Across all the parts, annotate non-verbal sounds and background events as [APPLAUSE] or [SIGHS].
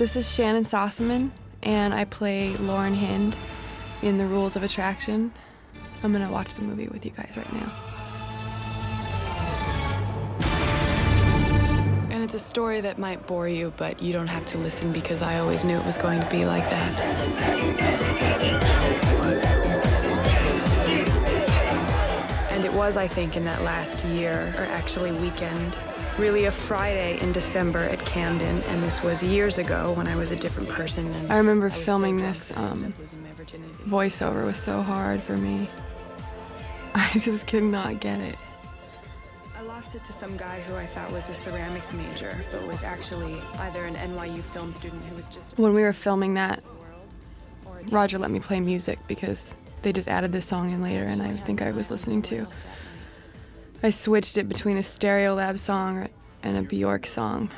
This is Shannyn Sossamon, and I play Lauren Hynde in The Rules of Attraction. I'm gonna watch the movie with you guys right now. And it's a story that might bore you, but you don't have to listen because I always knew it was going to be like that. And it was, I think, in that last year, or actually weekend, really a Friday in December at Camden, and this was years ago when I was a different person. And I remember so filming drunk this I um, up losing my virginity. voiceover was so hard for me. [LAUGHS] I just could not get it. I lost it to some guy who I thought was a ceramics major, but was actually either an NYU film student who was just. When we were filming that, Roger let me play music because they just added this song in later, and I think I was listening to. I switched it between a Stereolab song and a Bjork song.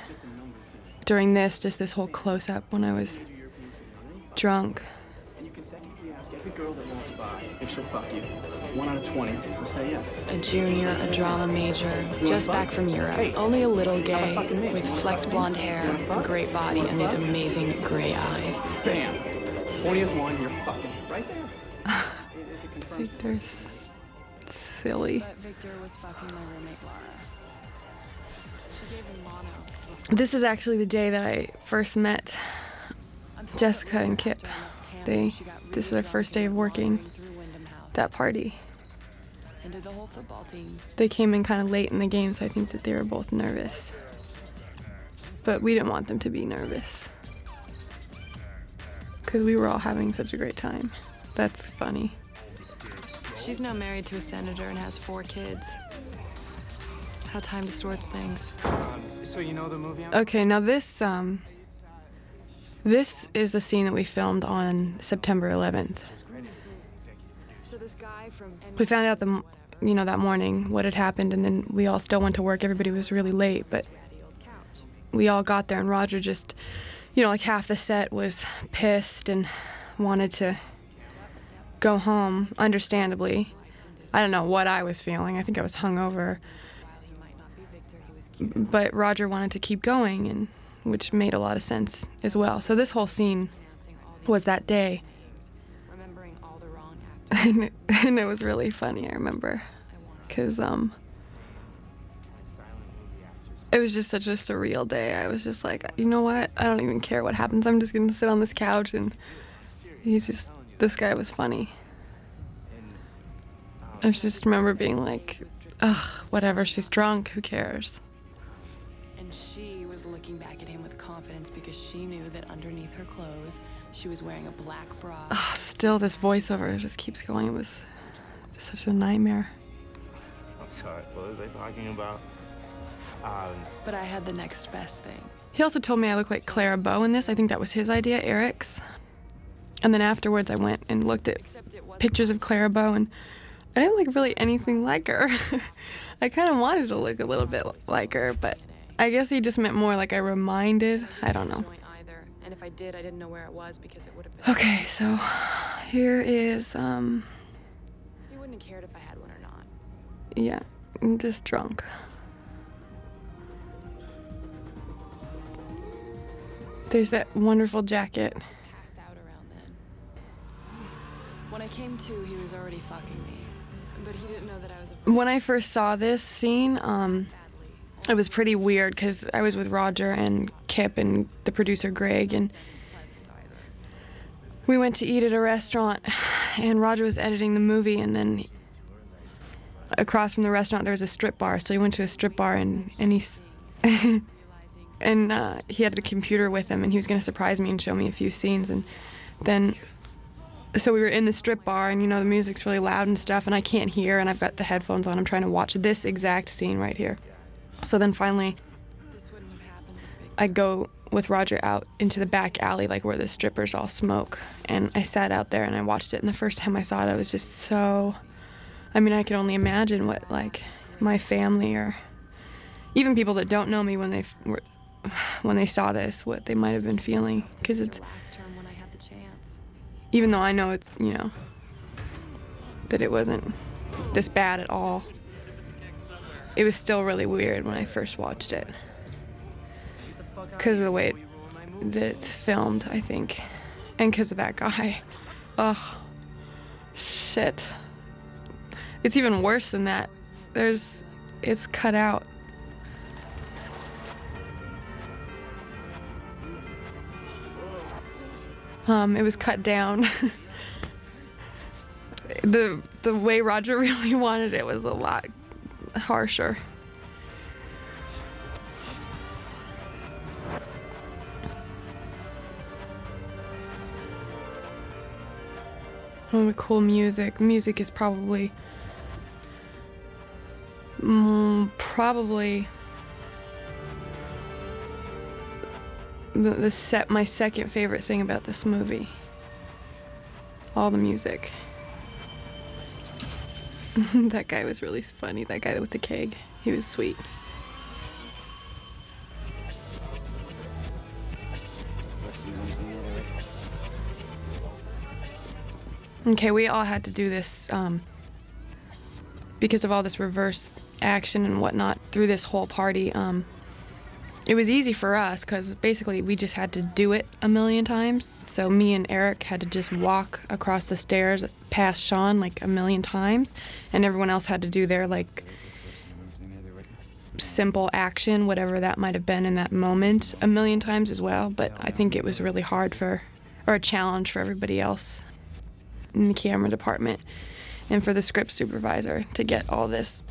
During this, just this whole close up when I was drunk. And you can secondly ask every girl that walks by if she'll fuck you. One out of 20 will say yes. A junior, a drama major, just back from Europe. Only a little gay, about fucking me? with flecked blonde hair, a great body, and these amazing gray eyes. Bam! 20th one, you're fucking right there. [LAUGHS] It- it's a confirmed Victor's silly. But Victor was fucking my roommate Laura. She gave him mono. This is actually the day that I first met Jessica and Kip. They, this was their first day of working. That party. And did the whole football team. They came in kind of late in the game, so I think that they were both nervous. But we didn't want them to be nervous. Because we were all having such a great time. That's funny. She's now married to a senator and has four kids. How time distorts things. So you know the movie? I'm- Okay, now this um this is the scene that we filmed on September 11th. So this guy from We found out the you know that morning what had happened and then we all still went to work. Everybody was really late, but we all got there and Roger just you know like half the set was pissed and wanted to go home understandably. I don't know what I was feeling. I think I was hungover. But Roger wanted to keep going and which made a lot of sense as well. So this whole scene was that day. and it, [LAUGHS] and it was really funny. I remember because um, it was just such a surreal day. I was just like, you know what? I don't even care what happens. I'm just gonna sit on this couch and he's just this guy was funny. I just remember being like, ugh, whatever. She's drunk. Who cares? And she was looking back at him with confidence because she knew that underneath her clothes, she was wearing a black bra. Ugh, still, this voiceover just keeps going. It was just such a nightmare. I'm sorry, what was I talking about? Um, But I had the next best thing. He also told me I look like Clara Bow in this. I think that was his idea, Eric's. And then afterwards, I went and looked at pictures of Clara Bow, and I didn't look really anything like her. [LAUGHS] I kind of wanted to look a little bit like her, but I guess he just meant more like I reminded. I don't know. And if I did, I didn't know where it was because it would have been. Okay, so here is, um, He wouldn't have cared if I had one or not. yeah, I'm just drunk. There's that wonderful jacket. Passed out around then. When I came to, he was already fucking me. But he didn't know that I was a When I first saw this scene, um, it was pretty weird because I was with Roger and Kip and the producer Greg, and we went to eat at a restaurant, [SIGHS] and Roger was editing the movie, and then across from the restaurant there was a strip bar, so he went to a strip bar and and he's. [LAUGHS] and uh, he had the computer with him, and he was going to surprise me and show me a few scenes, and then so we were in the strip bar and you know the music's really loud and stuff and i can't hear and i've got the headphones on. I'm trying to watch this exact scene right here. So then finally i go with roger out into the back alley like where the strippers all smoke. And i sat out there and i watched it and the first time i saw it i was just so i mean i could only imagine what like my family or even people that don't know me when they [SIGHS] when they saw this what they might have been feeling. Because it's even though I know it's, you know, that it wasn't this bad at all, it was still really weird when I first watched it. Because of the way it it's filmed, I think. And because of that guy. Ugh. Shit. It's even worse than that. There's. It's cut out. Um, it was cut down. [LAUGHS] the the way Roger [LAUGHS] really wanted it was a lot harsher. Oh, the cool music. Music is probably, mm, probably the, set. My second favorite thing about this movie. All the music. [LAUGHS] that guy was really funny. That guy with the keg. He was sweet. Okay, we all had to do this um, because of all this reverse action and whatnot through this whole party. Um, it was easy for us because basically we just had to do it a million times. So me and Eric had to just walk across the stairs past Sean like a million times, and everyone else had to do their like simple action, whatever that might have been in that moment, a million times as well. But I think it was really hard for, or a challenge for everybody else in the camera department and for the script supervisor to get all this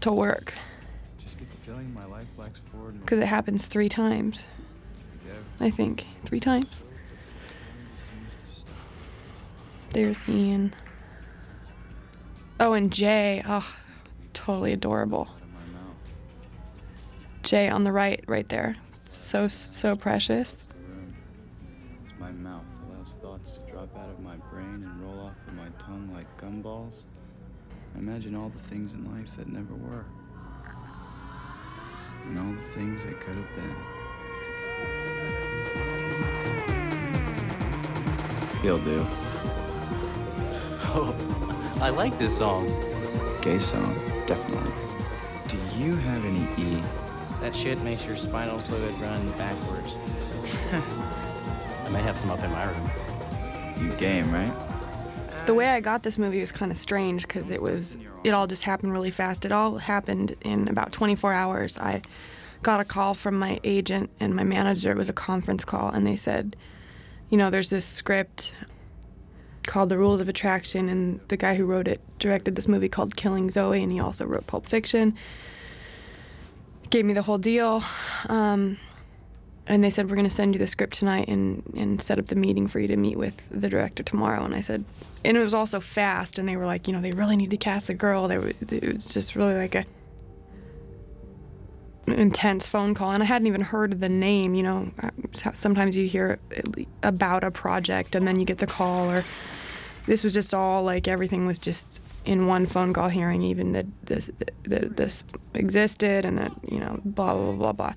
to work. Because it happens three times. I think. Three times. There's Ian. Oh, and Jay. Oh, totally adorable. Out of my mouth. Jay on the right, right there. So, so precious. As my mouth allows thoughts to drop out of my brain and roll off of my tongue like gumballs. I imagine all the things in life that never were. And all the things that could have been. He'll do. Oh, I like this song. Gay song, definitely. Do you have any E? That shit makes your spinal fluid run backwards. [LAUGHS] I may have some up in my room. You game, right? The way I got this movie was kind of strange because it was, it all just happened really fast. It all happened in about 24 hours. I got a call from my agent and my manager. It was a conference call, and they said, you know, there's this script called The Rules of Attraction, and the guy who wrote it directed this movie called Killing Zoe, and he also wrote Pulp Fiction. Gave me the whole deal. Um, and they said we're going to send you the script tonight and, and set up the meeting for you to meet with the director tomorrow. And i said and it was also fast and they were like you know they really need to cast the girl. They were, it was just really like a intense phone call and i hadn't even heard the name you know. Sometimes you hear about a project and then you get the call or this was just all like everything was just in one phone call hearing even that this that this existed and that you know blah blah blah blah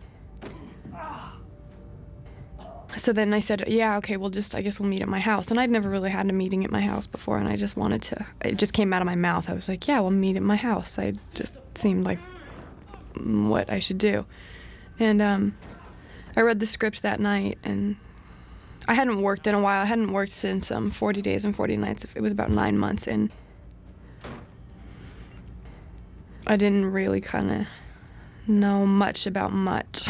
so then I said, yeah, okay, we'll just, I guess we'll meet at my house. And I'd never really had a meeting at my house before, and I just wanted to, it just came out of my mouth. I was like, yeah, we'll meet at my house. I just seemed like what I should do. And um, I read the script that night, and I hadn't worked in a while. I hadn't worked since um, 40 Days and 40 Nights. It was about nine months, and I didn't really kind of know much about much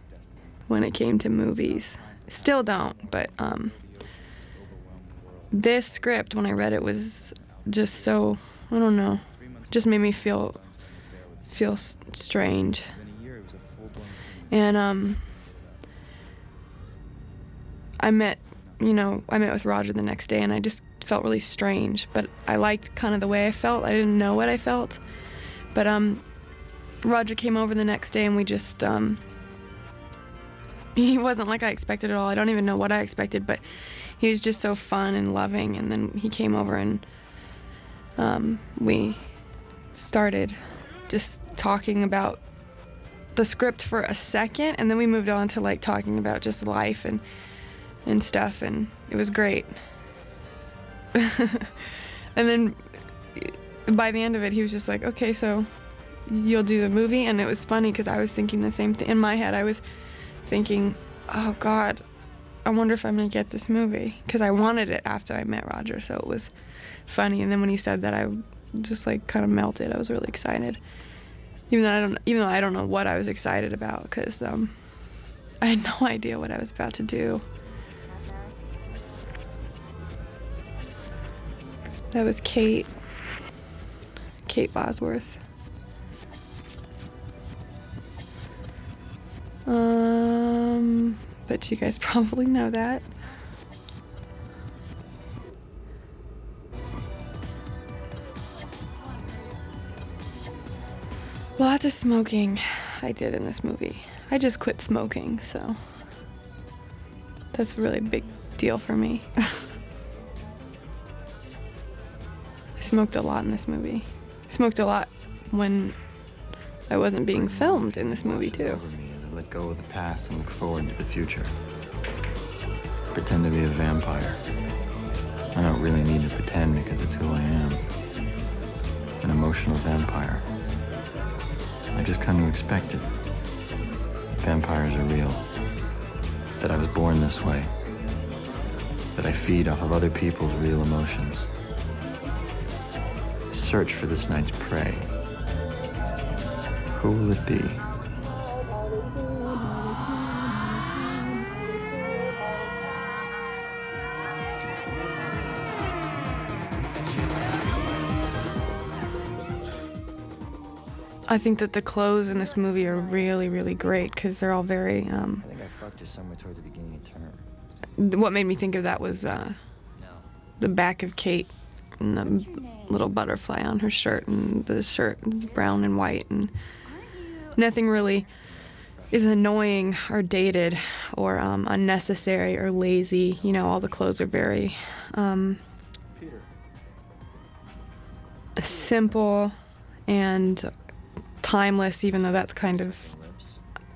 [LAUGHS] when it came to movies. Still don't, but um, this script, when I read it, was just so I don't know, just made me feel feel strange. And um, I met, you know, I met with Roger the next day, and I just felt really strange. But I liked kind of the way I felt. I didn't know what I felt, but um, Roger came over the next day, and we just um, [LAUGHS] he wasn't like I expected at all. I don't even know what I expected, but he was just so fun and loving. And then he came over and um, we started just talking about the script for a second, and then we moved on to like talking about just life and and stuff, and it was great. [LAUGHS] and then by the end of it, he was just like, "Okay, so you'll do the movie," and it was funny because I was thinking the same thing in my head. I was thinking, oh God, I wonder if I'm gonna get this movie because I wanted it after I met Roger, so it was funny. And then when he said that, I just like kind of melted. I was really excited, even though I don't even though I don't know what I was excited about because um, I had [LAUGHS] no idea what I was about to do. That was Kate. Kate Bosworth. Um, but you guys [LAUGHS] probably know that. Lots of smoking I did in this movie. I just quit smoking, so that's a really big deal for me. [LAUGHS] I smoked a lot in this movie. Smoked a lot when I wasn't being filmed in this movie too. Let go of the past and look forward to the future. Pretend to be a vampire. I don't really need to pretend because it's who I am. An emotional vampire. I just kind of expect it. Vampires are real. That I was born this way. That I feed off of other people's real emotions. Search for this night's prey. Who will it be? I think that the clothes in this movie are really, really great because they're all very. Um, I think I fucked you somewhere towards the beginning of term. what made me think of that was uh, the back of Kate and the little butterfly on her shirt, and the shirt is brown and white, and nothing really is annoying or dated or um, unnecessary or lazy. You know, all the clothes are very um, simple and timeless, even though that's kind of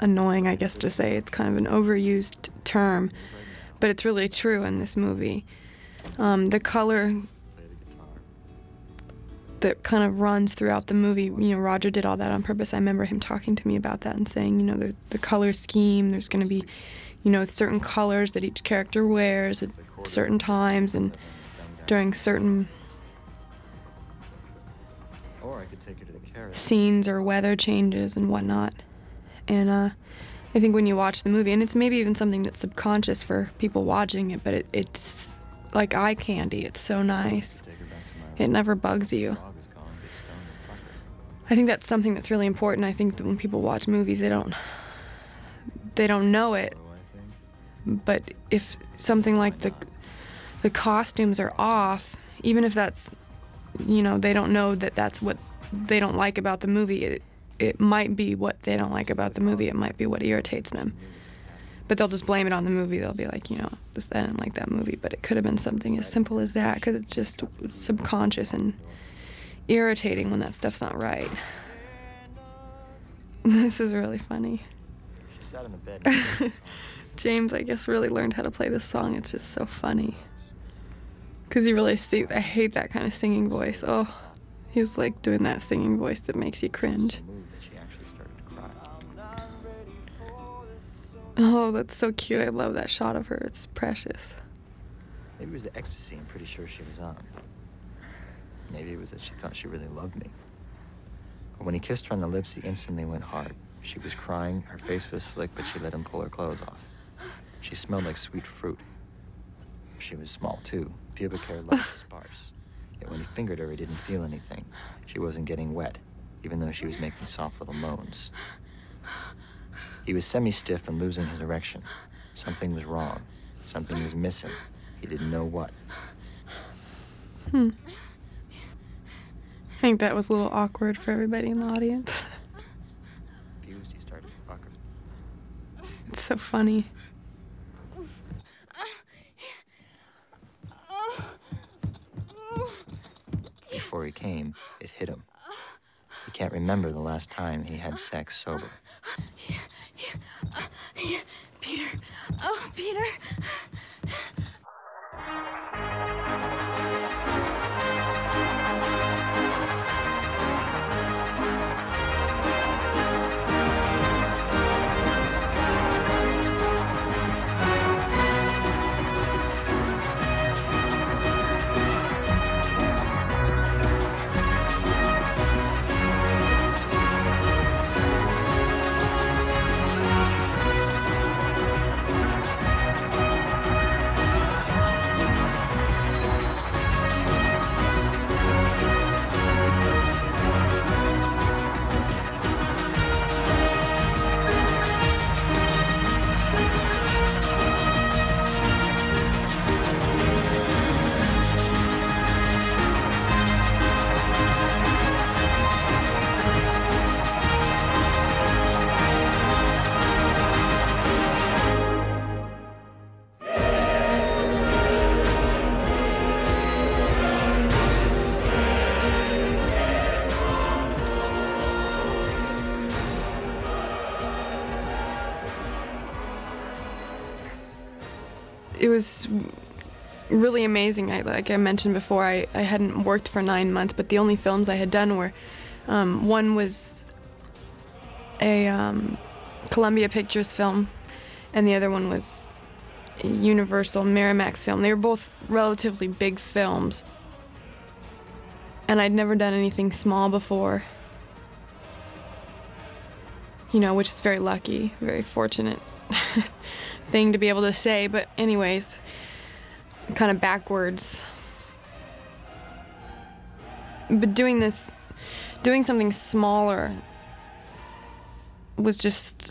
annoying, I guess, to say. It's kind of an overused term, but it's really true in this movie. Um, the color that kind of runs throughout the movie, you know, Roger did all that on purpose. I remember him talking to me about that and saying, you know, the, the color scheme, there's going to be, you know, certain colors that each character wears at certain times and during certain Or I could take scenes or weather changes and whatnot. And uh, I think when you watch the movie, and it's maybe even something that's subconscious for people watching it, but it, it's like eye candy. It's so nice. It never bugs you. I think that's something that's really important. I think that when people watch movies, they don't they don't know it, but if something like the the costumes are off, even if that's you know they don't know that that's what they don't like about the movie. It it might be what they don't like about the movie. It might be what irritates them. But they'll just blame it on the movie. They'll be like, you know, this I didn't like that movie, but it could have been something as simple as that because it's just subconscious and irritating when that stuff's not right. [LAUGHS] This is really funny. She sat in the bed. and sang the song. James, I guess, really learned how to play this song. It's just so funny. Because you really see, I hate that kind of singing voice. Oh, he's like doing that singing voice that makes you cringe. She moved that she actually started to cry. Oh, that's so cute. I love that shot of her. It's precious. Maybe it was the ecstasy I'm pretty sure she was on. Maybe it was that she thought she really loved me. But when he kissed her on the lips, he instantly went hard. She was crying, her face was slick, but she let him pull her clothes off. She smelled like sweet fruit. She was small, too. Pubic hair and [LAUGHS] sparse. Yet when he fingered her, he didn't feel anything. She wasn't getting wet, even though she was making soft little moans. He was semi stiff and losing his erection. Something was wrong. Something was missing. He didn't know what. Hmm. I think that was a little awkward for everybody in the audience. [LAUGHS] Confused, he started to fuck her. It's so funny. Before he came, it hit him. He can't remember the last time he had sex sober. Peter. Oh, Peter. Was really amazing. I, like I mentioned before, I, I hadn't worked for nine months, but the only films I had done were um, one was a um, Columbia Pictures film, and the other one was a Universal Miramax film. They were both relatively big films, and I'd never done anything small before. You know, which is very lucky, very fortunate [LAUGHS] thing to be able to say. But, anyways, kind of backwards. But doing this, doing something smaller was just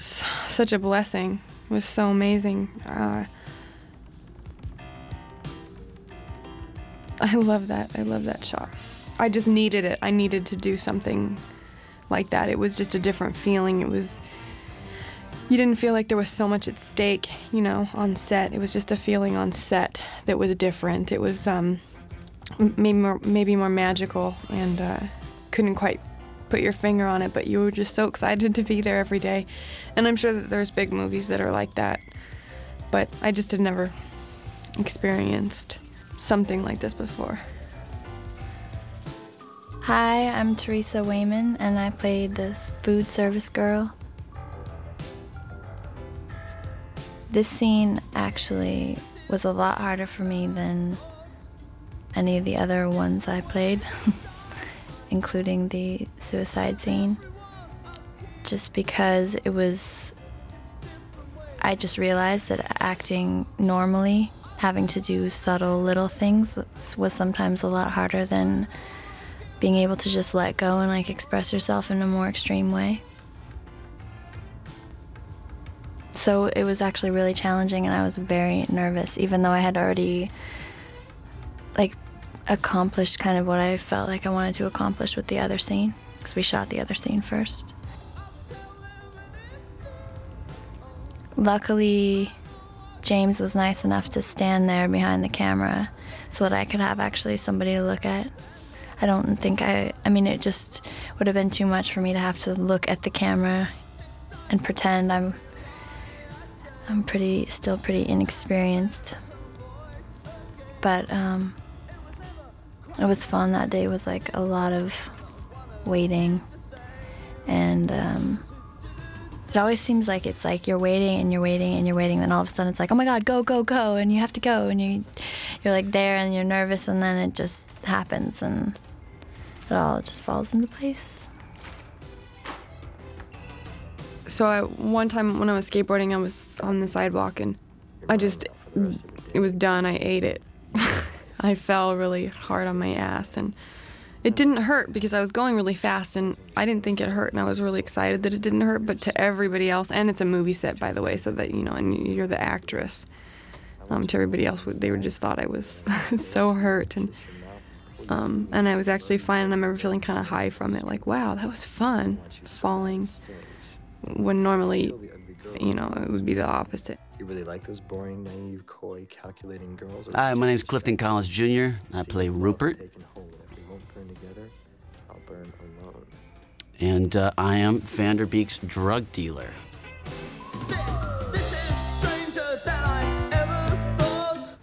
such a blessing. It was so amazing. Uh, I love that. I love that shot. I just needed it. I needed to do something like that. It was just a different feeling. It was you didn't feel like there was so much at stake, you know, on set. It was just a feeling on set that was different. It was um, maybe more, maybe more magical, and uh, couldn't quite put your finger on it. But you were just so excited to be there every day. And I'm sure that there's big movies that are like that, but I just had never experienced something like this before. Hi, I'm Theresa Wayman, and I played this food service girl. This scene actually was a lot harder for me than any of the other ones I played, [LAUGHS] including the suicide scene. Just because it was. I just realized that acting normally, having to do subtle little things, was, sometimes a lot harder than being able to just let go and like express yourself in a more extreme way. So it was actually really challenging and I was very nervous even though I had already like accomplished kind of what I felt like I wanted to accomplish with the other scene because we shot the other scene first. Luckily, James was nice enough to stand there behind the camera so that I could have actually somebody to look at. I don't think I, I mean, it just would have been too much for me to have to look at the camera and pretend I'm, I'm pretty, still pretty inexperienced. But um, it was fun. That day was like a lot of waiting. And um, it always seems like it's like you're waiting and you're waiting and you're waiting. Then all of a sudden it's like, oh my God, go, go, go. And you have to go. And you, you're like there and you're nervous. And then it just happens. And it all just falls into place. So I, one time when I was skateboarding, I was on the sidewalk and I just, it was done. I ate it. [LAUGHS] I fell really hard on my ass and it didn't hurt because I was going really fast and I didn't think it hurt and I was really excited that it didn't hurt. But to everybody else, and it's a movie set by the way, so that you know, and you're the actress. Um, to everybody else, they would just thought I was [LAUGHS] so hurt and. Um, and I was actually fine, and I remember feeling kind of high from it, like, wow, that was fun, falling. When normally, you know, it would be the opposite. You really like those boring, naive, coy, calculating girls? Hi, my name's just Clifton Collins Jr. I play Rupert, taking hold. If we won't burn together, I'll burn alone. and uh, I am Van Der Beek's drug dealer. This, this is stranger than I ever thought.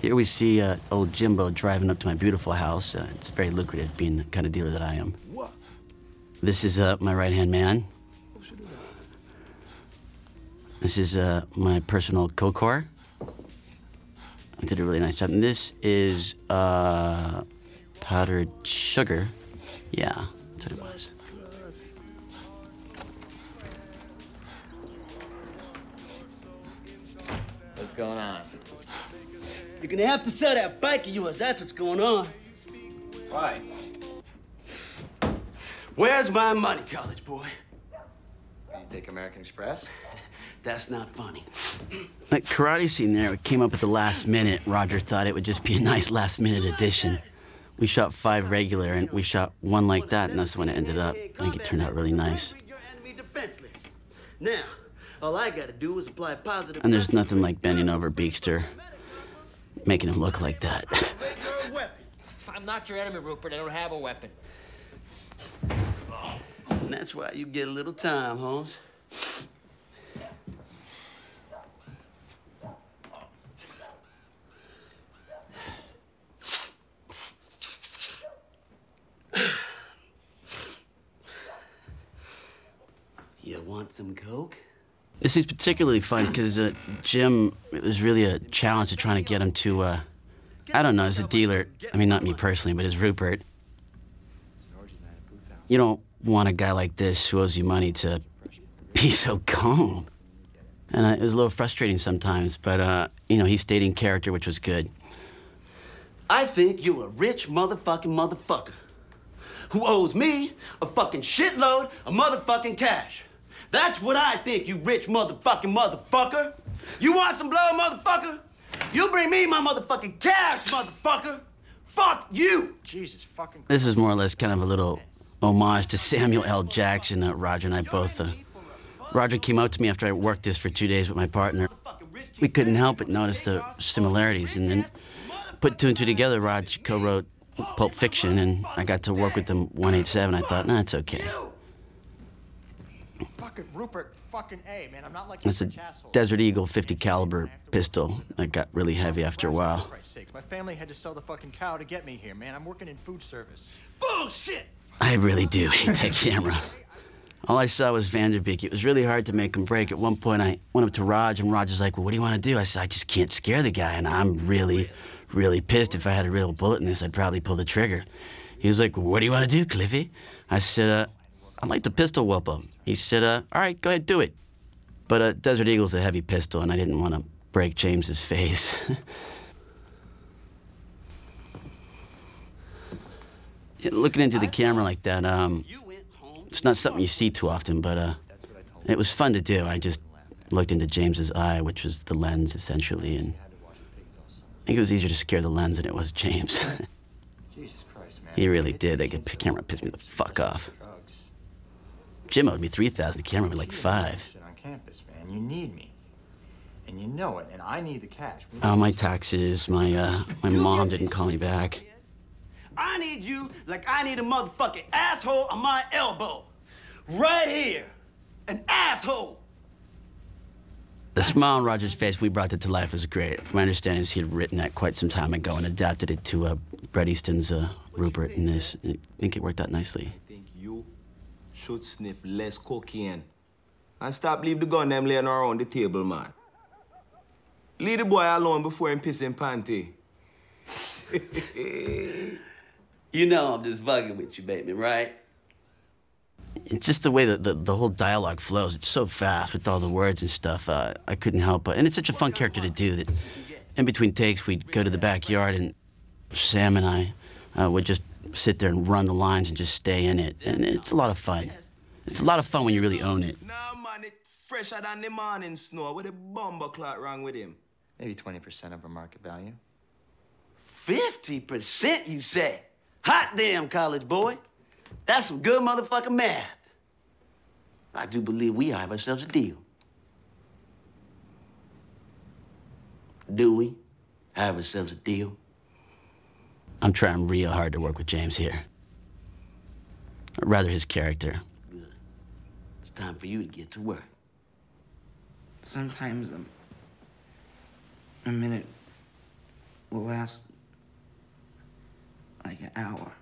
Here we see uh, old Jimbo driving up to my beautiful house. Uh, it's very lucrative being the kind of dealer that I am. This is uh, my right hand man. This is uh, my personal Kokor. I did a really nice job. And this is uh, powdered sugar. Yeah, that's what it was. What's going on? You're gonna have to sell that bike of yours. That's what's going on. Why? Where's my money, college boy? You take American Express? [LAUGHS] That's not funny. That karate scene there it came up at the last minute. Roger thought it would just be a nice last minute addition. We shot five regular and we shot one like that, and that's when it ended up. I think it turned out really nice. Your enemy defenseless. Now, all I gotta do is apply positive. And there's nothing like bending over Beekster, making him look like that. Make her a weapon. I'm not your enemy, Rupert. I don't have a weapon. And that's why you get a little time, Holmes. You want some coke? This is particularly fun because uh, Jim, it was really a challenge to trying to get him to, uh, I don't know, as a dealer, I mean, not me personally, but as Rupert, you know, want a guy like this who owes you money to be [LAUGHS] so calm. And uh, it was a little frustrating sometimes, but, uh, you know, he stayed in character, which was good. I think you're a rich motherfucking motherfucker who owes me a fucking shitload of motherfucking cash. That's what I think, you rich motherfucking motherfucker. You want some blow, motherfucker? You bring me my motherfucking cash, motherfucker. Fuck you. Jesus fucking. This is more or less kind of a little homage to Samuel L. Jackson. Uh, Roger and I both. Uh, Roger came out to me after I worked this for two days with my partner. We couldn't help but notice the similarities, and then put two and two together. Raj co-wrote Pulp Fiction, and I got to work with them 187. I thought, nah, it's okay. Fucking Rupert. Fucking A, man. I'm not like It's a. Desert Eagle 50 caliber pistol that got really heavy after a while. For Christ's sakes, my family had to sell the fucking cow to get me here, man. I'm working in food service. Bullshit! I really do hate that [LAUGHS] camera. All I saw was Van Der Beek. It was really hard to make him break. At one point, I went up to Raj, and Raj was like, Well, what do you want to do? I said, I just can't scare the guy, and I'm really, really pissed. If I had a real bullet in this, I'd probably pull the trigger. He was like, What do you want to do, Cliffy? I said, uh, I'd like to pistol whoop him. He said, uh, All right, go ahead, do it. But uh, Desert Eagle's a heavy pistol, and I didn't want to break James's face. [LAUGHS] Looking into the camera like that, um, it's not something you see too often, but uh, it was fun to do. I just looked into James's eye, which was the lens essentially, and I think it was easier to scare the lens than it was James. Jesus Christ, man. he really did. That camera pissed me the fuck off. Jim owed me three thousand. The camera was like five. On campus, man. You need me. And you know it, and I need the cash. Oh, my taxes. My uh, my mom didn't call me back. I need you like I need a motherfucking asshole on my elbow. Right here. An asshole. The smile on Roger's face, when we brought that to life, was great. From my understanding, is he had written that quite some time ago and adapted it to uh, Bret Easton's uh, Rupert in this. I think it worked out nicely. I think you should sniff less cocaine. And stop leave the gun them laying around the table, man. Leave the boy alone before him piss in panty. [LAUGHS] You know I'm just bugging with you, baby, right? It's just the way that the, the whole dialogue flows. It's so fast with all the words and stuff. Uh, I couldn't help but. And it's such a fun character to do that in between takes, we'd go to the backyard and Sam and I uh, would just sit there and run the lines and just stay in it. And it's a lot of fun. It's a lot of fun when you really own it. Nah, man, it fresher than the morning snow. What a bumper clock wrong with him? Maybe 20% of a market value. 50%, you say? Hot damn, college boy. That's some good motherfucking math. I do believe we have ourselves a deal. Do we have ourselves a deal? I'm trying real hard to work with James here. Or rather, his character. Good. It's time for you to get to work. Sometimes um, a minute will last like an hour,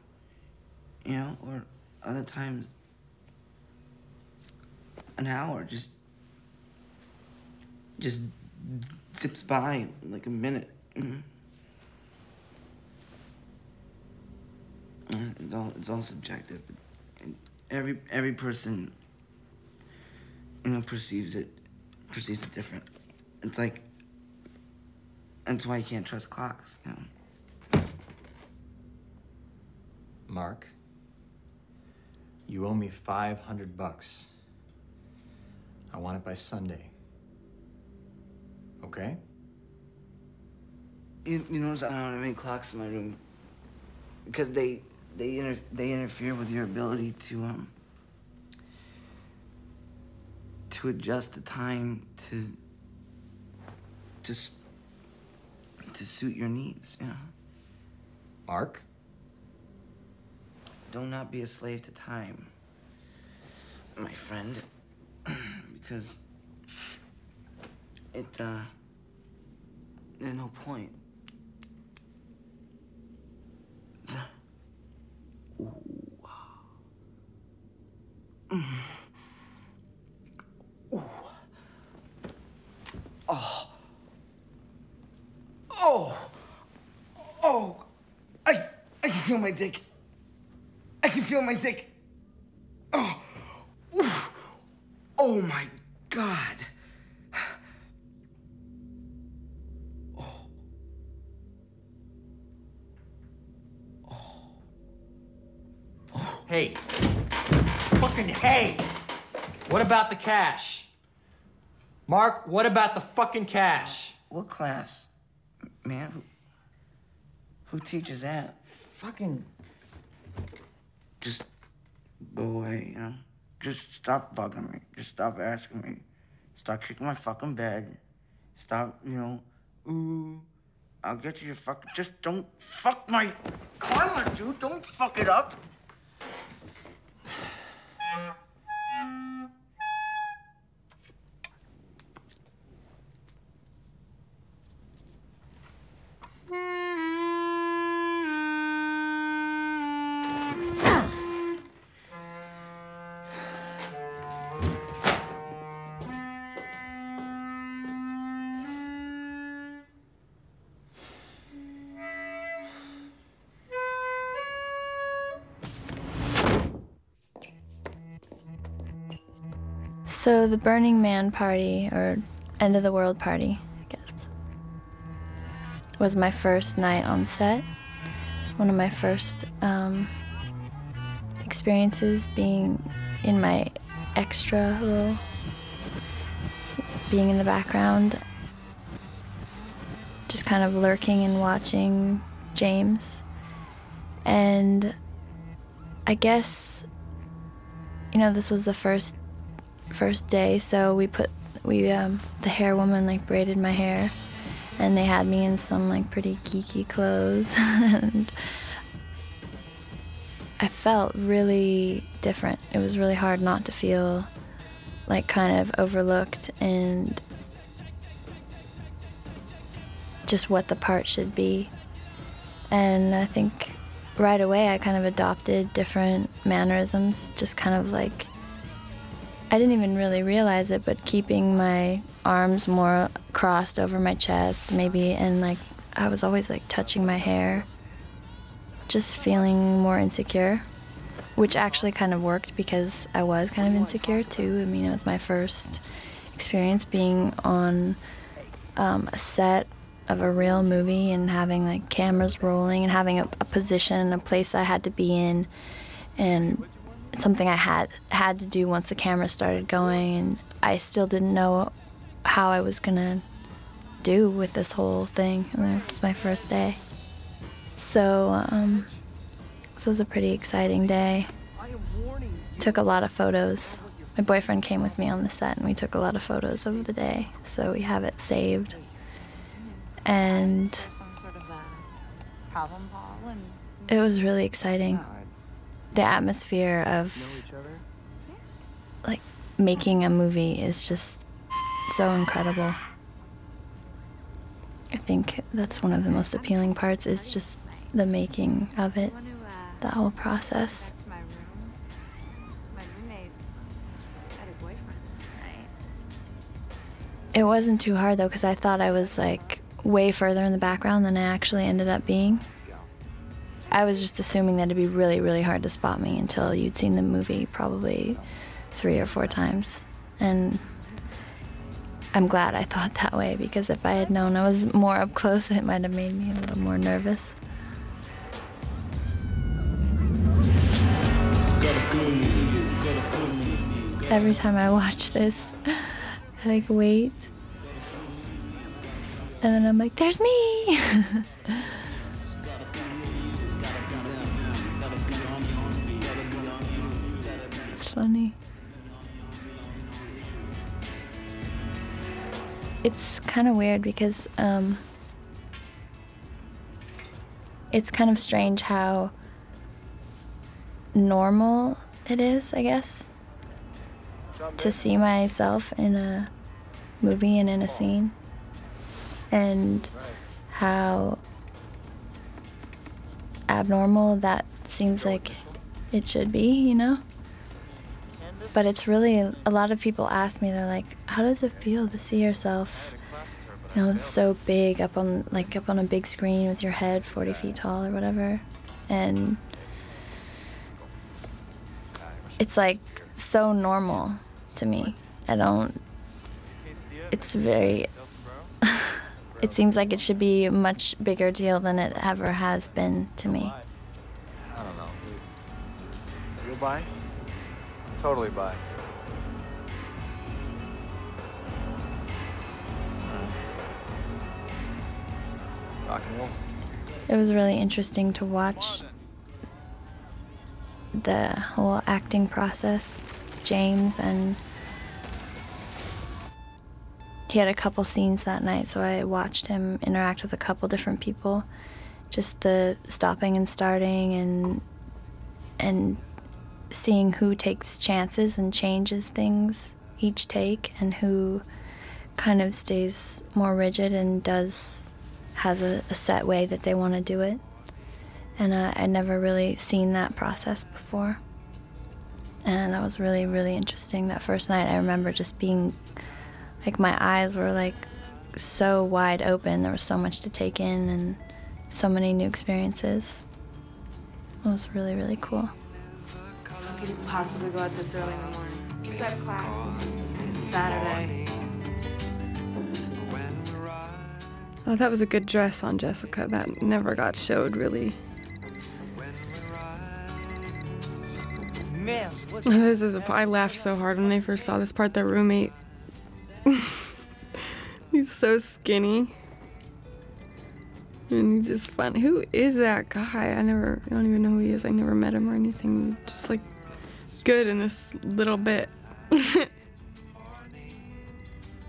you know, or other times an hour just just zips by like a minute. Know? Uh, It's all it's all subjective. Every every person you know perceives it perceives it different. It's like that's why you can't trust clocks. You know. Mark, you owe me 500 bucks. I want it by Sunday. Okay? You, you notice I don't have any clocks in my room because they they inter- they interfere with your ability to um to adjust the time to to to suit your needs. You know. Mark? do not be a slave to time, my friend, [CLEARS THROAT] because it, uh, there's no point. Ooh. Ooh. Oh. Oh. Oh. I I feel my dick. I can feel my dick. Oh, Oof. oh my God. Hey. Fucking hey! What about the cash? Mark, what about the fucking cash? What class? Man, who, who teaches that? Fucking. Just go away, you know? Just stop bugging me. Just stop asking me. Stop kicking my fucking bed. Stop, you know, ooh, I'll get you your fucking. Just don't fuck my karma, dude. Don't fuck it up. [SIGHS] [SIGHS] [SIGHS] So the Burning Man party, or end of the world party, I guess, was my first night on set. One of my first um, experiences being in my extra role, being in the background, just kind of lurking and watching James. And I guess, you know, this was the first first day, so we put we um, the hair woman like braided my hair, and they had me in some like pretty geeky clothes, [LAUGHS] and I felt really different. It was really hard not to feel like kind of overlooked and just what the part should be. And I think right away I kind of adopted different mannerisms, just kind of like I didn't even really realize it, but keeping my arms more crossed over my chest, maybe, and like I was always like touching my hair, just feeling more insecure, which actually kind of worked because I was kind of insecure too. I mean, it was my first experience being on um, a set of a real movie and having like cameras rolling and having a, a position, a place I had to be in, and it's something I had had to do once the camera started going, and I still didn't know how I was gonna do with this whole thing. And it was my first day, so um, this was a pretty exciting day. Took a lot of photos. My boyfriend came with me on the set, and we took a lot of photos of the day, so we have it saved. And it was really exciting the atmosphere of like making a movie is just so incredible. I think that's one of the most appealing parts is just the making of it, the whole process. It wasn't too hard though because I thought I was like way further in the background than I actually ended up being. I was just assuming that it'd be really, really hard to spot me until you'd seen the movie probably three or four times. And I'm glad I [LAUGHS] thought that way because if I had known I was more up close, it might have made me a little more nervous. Every time I watch this, [LAUGHS] I like wait. And then I'm like, there's me! [LAUGHS] funny. It's kind of weird because um, it's kind of strange how normal it is, I guess, to see myself in a movie and in a scene, and how abnormal that seems like it should be, you know? But it's really, a lot of people ask me, they're like, how does it feel to see yourself, you know, so big up on, like, up on a big screen with your head 40 feet tall or whatever? and it's like so normal to me. I don't. It's very. [LAUGHS] it seems like it should be a much bigger deal than it ever has been to me. I don't know. You'll buy? Totally buy. Hmm. Rock and roll. It was really interesting to watch the whole acting process. James and he had a couple scenes that night, so I watched him interact with a couple different people. Just the stopping and starting and and seeing who takes chances and changes things each take and who kind of stays more rigid and does has a, a set way that they want to do it. And uh, I'd never really seen that process before. And that was really, really interesting. That first night, I remember just being like, my eyes were like so wide open. There was so much to take in and so many new experiences. It was really, really cool. How could possibly go out this early in the morning? Is that a class? It's Saturday. Oh, that was a good dress on Jessica. That never got showed, really. [LAUGHS] This is a, I laughed so hard when I first saw this part. The roommate. [LAUGHS] he's so skinny. And he's just fun. Who is that guy? I never, I don't even know who he is. I never met him or anything. Just like good in this little bit. [LAUGHS]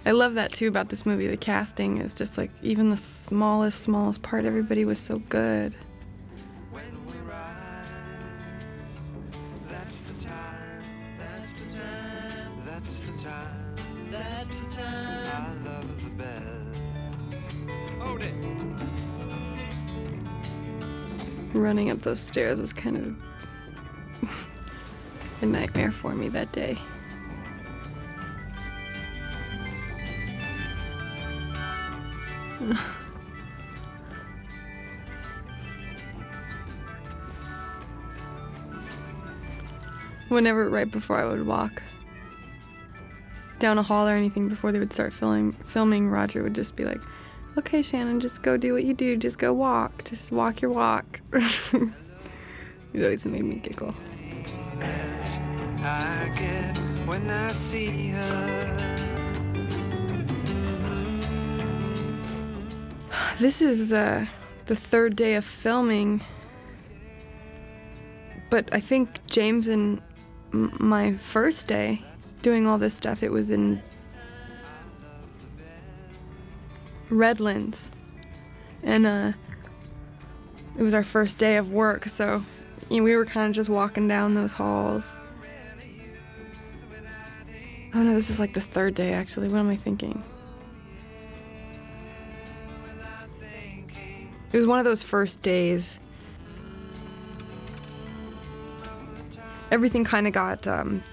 I love that too about this movie. The casting is just like even the smallest, smallest part, everybody was so good. Running up those stairs was kind of a nightmare for me that day. [SIGHS] Whenever, right before I would walk down a hall or anything, before they would start filming, filming, Roger would just be like, "Okay, Shannyn, just go do what you do. Just go walk. Just walk your walk." [LAUGHS] it always made me giggle. I get when I see her. This is uh, the third day of filming, but I think James and m- my first day doing all this stuff, it was in Redlands, and uh, it was our first day of work, so you know, we were kind of just walking down those halls. Oh no, this is like the third day actually. What am I thinking? It was one of those first days. Everything kind of got um,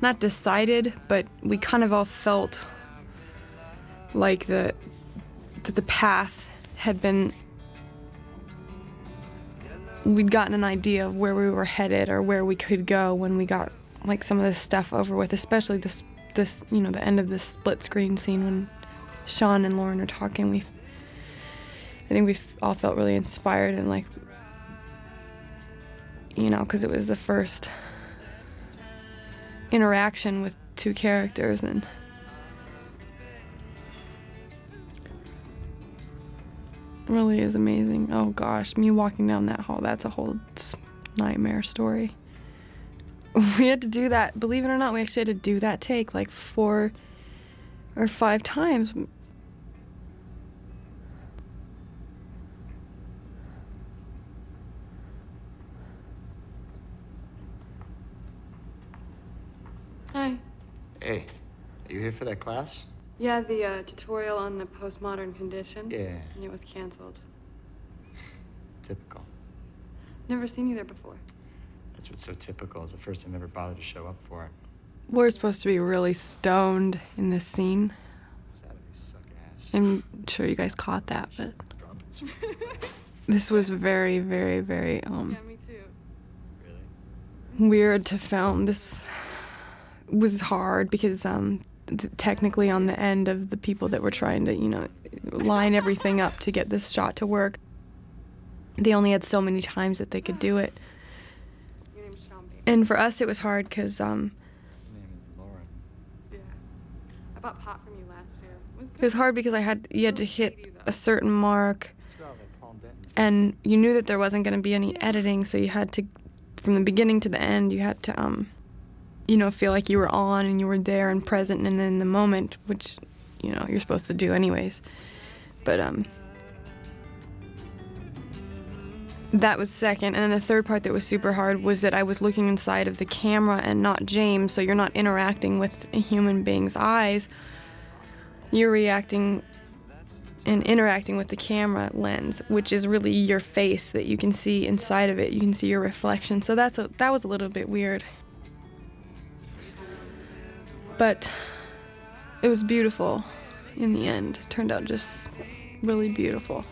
not decided, but we kind of all felt like the that the path had been we'd gotten an idea of where we were headed or where we could go when we got like some of this stuff over with, especially this this you know the end of this split screen scene when Sean and Lauren are talking. We I think we all felt really inspired and like, you know, because it was the first interaction with two characters and. Really is amazing. Oh gosh, me walking down that hall, that's a whole nightmare story. [LAUGHS] We had to do that, believe it or not, we actually had to do that take like four or five times. Hi. Hey, are you here for that class? Yeah, the uh, tutorial on the postmodern condition. Yeah. And it was canceled. Typical. Never seen you there before. That's what's so typical. It's the first time I ever bothered to show up for it. We're supposed to be really stoned in this scene. I'm sure you guys caught that, but This was very, very, very um yeah, me too. Really? weird to film. This was hard because um th- technically on the end of the people that were trying to, you know, line everything up to get this shot to work. They only had so many times that they could do it. And for us it was hard cuz um I bought pot from you last year. It was It was hard because I had you had to hit a certain mark, and you knew that there wasn't going to be any editing, so you had to, from the beginning to the end, you had to, um, you know, feel like you were on and you were there and present and in the moment, which, you know, you're supposed to do anyways. But um, that was second, and then the third part that was super hard was that I was looking inside of the camera and not James, so you're not interacting with a human being's eyes you're reacting and interacting with the camera lens, which is really your face that you can see inside of it. You can see your reflection. So that's a, that was a little bit weird. But it was beautiful in the end. It turned out just really beautiful.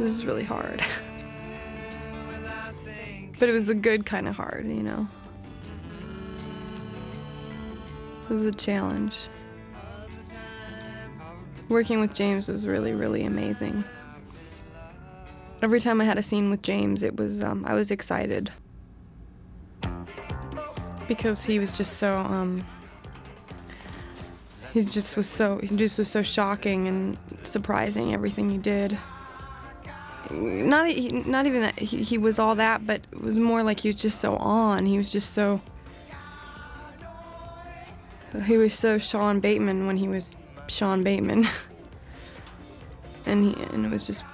This is really hard. [LAUGHS] but it was the good kind of hard, you know. It was a challenge. Working with James was really, really amazing. Every time I had a scene with James, it was um, I was excited because he was just so um, he just was so he just was so shocking and surprising everything he did. Not not even that he, he was all that, but it was more like he was just so on. He was just so he was so Sean Bateman when he was Sean Bateman. [LAUGHS] and he and it was just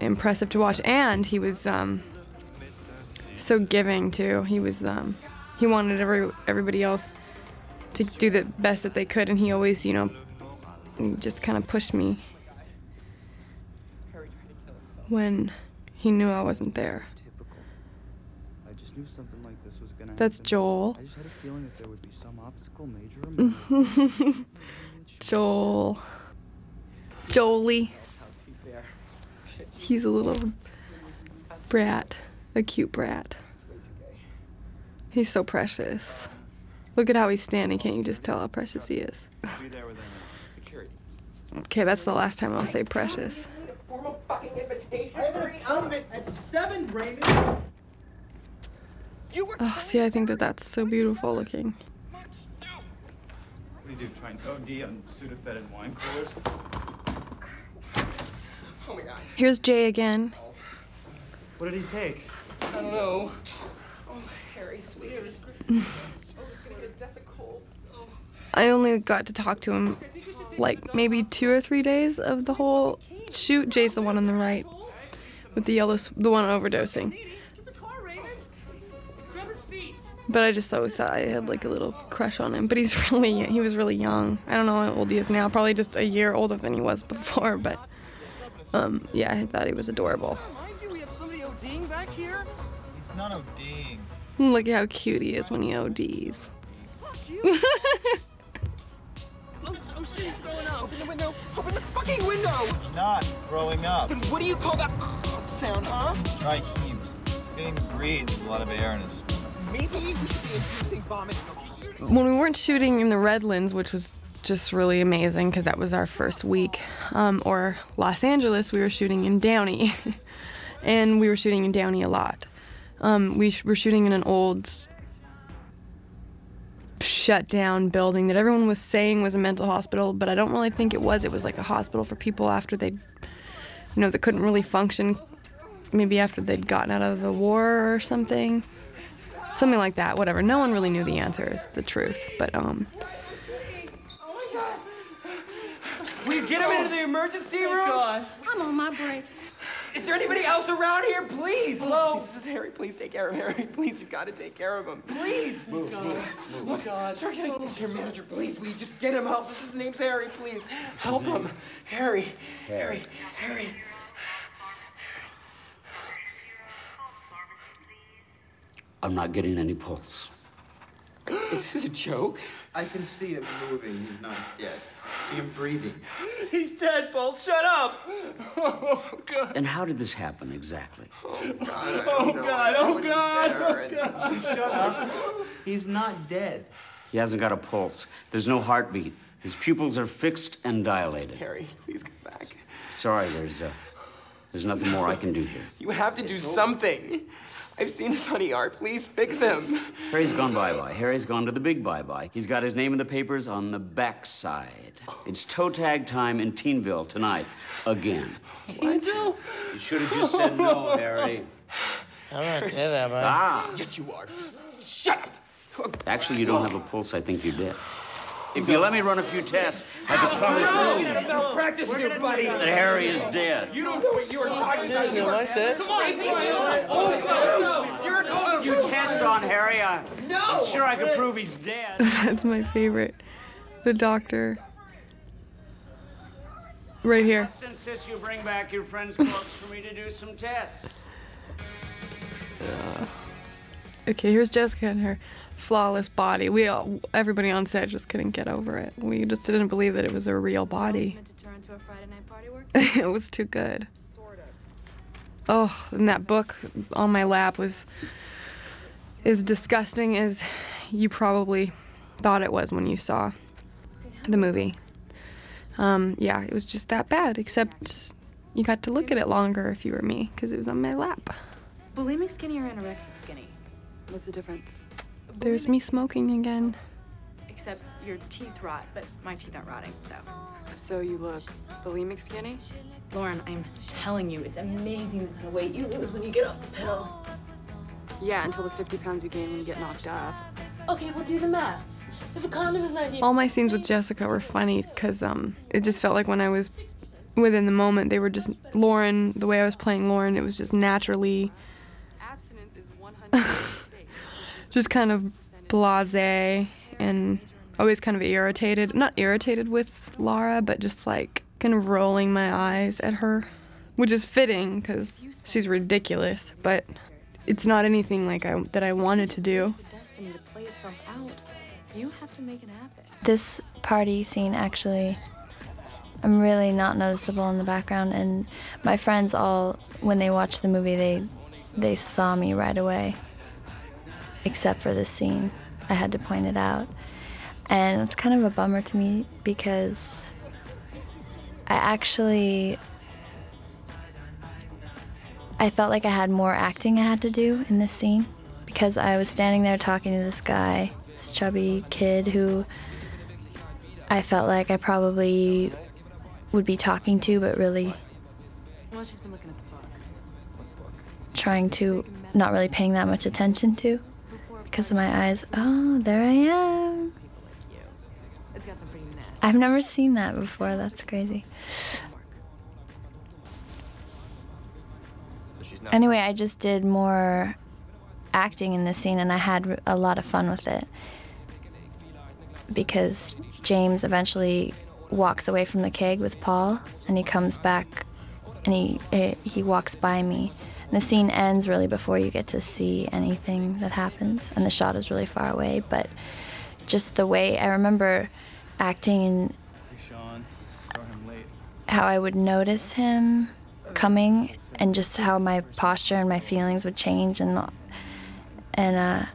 impressive to watch. And he was um, so giving too. He was um, he wanted every everybody else to do the best that they could, and he always, you know, just kind of pushed me when he knew I wasn't there. I just knew something like this was gonna That's. Joel. I just had a feeling that there would be some obstacle, major. [LAUGHS] Joel. Jolie. He's a little brat, a cute brat. He's so precious. Look at how he's standing. Can't you just tell how precious he is? Be there within security. Okay, that's the last time I'll say precious. Formal fucking invitation. I have an at seven, Raymond. You were. Oh, see, I think that that's so beautiful looking. What do you do? Try and OD on Sudafed and wine coolers? Oh my god. Here's Jay again. What did he take? I don't know. Oh, Harry, sweetheart. [LAUGHS] oh, it's gonna get a death of cold. Oh. I only got to talk to him like maybe two or three days of the whole shoot. Jay's the one on the right with the yellow, the one overdosing. But I just always thought I had like a little crush on him. But he's [LAUGHS] really, he was really young. I don't know how old he is now. Probably just a year older than he was before. [LAUGHS] But um, yeah, I thought he was adorable. Mind you, we have somebody ODing back here. He's not ODing. Look at how cute he is when he ODs. [LAUGHS] Oh, oh shit, he's throwing up. Open the window. Open the fucking window. Not throwing up. Then what do you call that sound, huh? Try heaves. Getting to breathe with a lot of air in his stomach. Maybe we should be inducing vomit. When we weren't shooting in the Redlands, which was just really amazing because that was our first week, um, or Los Angeles, we were shooting in Downey, [LAUGHS] and we were shooting in Downey a lot. Um, we sh- were shooting in an old, shut down building that everyone was saying was a mental hospital, but I don't really think it was. It was like a hospital for people after they, you know, that couldn't really function, maybe after they'd gotten out of the war or something something like that whatever no one really knew the answers the truth but um Will you get him into the emergency room? Oh God. I'm on my break. Is there anybody else around here? Please. Hello. This is Harry. Please take care of Harry. [LAUGHS] Please, you've got to take care of him. Please. Move, move, move. Oh, God. Sir, can I speak to your manager, please? Will you just get him help? This his name's Harry. Please help him. Harry. Harry. Harry. I'm not getting any pulse. [GASPS] Is this a joke? I can see him moving. He's not dead. See him breathing. He's dead, Bolt. Shut up. [LAUGHS] Oh, God. And how did this happen exactly? Oh, God. Oh, God. Oh, God. Oh, God. Shut up. He's not dead. He hasn't got a pulse. There's no heartbeat. His pupils are fixed and dilated. Harry, please come back. Sorry, there's uh, there's nothing more I can do here. You have to do something. I've seen his honey art. Please fix him. Harry's gone bye-bye. Harry's gone to the big bye-bye. He's got his name in the papers on the backside. It's toe tag time in Teenville tonight. Again. Teenville? You should have just said no, Harry. I'm not dead, am I? Ah. Yes, you are. Shut up. Actually, you don't have a pulse. I think you're dead. If you let me run a few tests, I could probably prove Malpractice you, buddy. that Harry is dead. You don't know what you are talking about. Seriously, am I dead? Come on, crazy. Oh, you're an old You tests on Harry, I, No. I'm sure I could prove he's dead. [LAUGHS] That's my favorite. The doctor. Right here. Just insist you bring back your friend's corpse for me to do some tests. [LAUGHS] Okay, here's Jessica and her flawless body. We all, everybody on set just couldn't get over it. We just didn't believe that it was a real body. [LAUGHS] it was too good. Oh, and that book on my lap was as disgusting as you probably thought it was when you saw the movie. Um, yeah, it was just that bad, except you got to look at it longer if you were me, because it was on my lap. Bulimic skinny or anorexic skinny? What's the difference? There's me smoking again. Except your teeth rot, but my teeth aren't rotting, so. So you look bulimic skinny? Lauren, I'm telling you, it's amazing the kind of weight you lose when you get off the pill. Yeah, until the 50 pounds you gain when you get knocked up. Okay, we'll do the math. If a condom is 90. All my scenes with Jessica were funny because um, it just felt like when I was within the moment, they were just Lauren. The way I was playing Lauren, it was just naturally, [LAUGHS] just kind of blasé and always kind of irritated. Not irritated with Laura, but just like kind of rolling my eyes at her, which is fitting because she's ridiculous. But it's not anything like I that I wanted to do. This party scene actually, I'm really not noticeable in the background, and my friends all, when they watched the movie, they they saw me right away. Except for this scene, I had to point it out, and it's kind of a bummer to me because I actually. I felt like I had more acting I had to do in this scene because I was standing there talking to this guy, this chubby kid who I felt like I probably would be talking to, but really Well, she's been looking at the book. trying to not really paying that much attention to because of my eyes. Oh, there I am. I've never seen that before. That's crazy. Anyway, I just did more acting in this scene and I had a lot of fun with it. Because James eventually walks away from the keg with Paul and he comes back and he eh, he walks by me. And the scene ends really before you get to see anything that happens and the shot is really far away, but just the way I remember acting and how I would notice him coming and just how my posture and my feelings would change and and uh,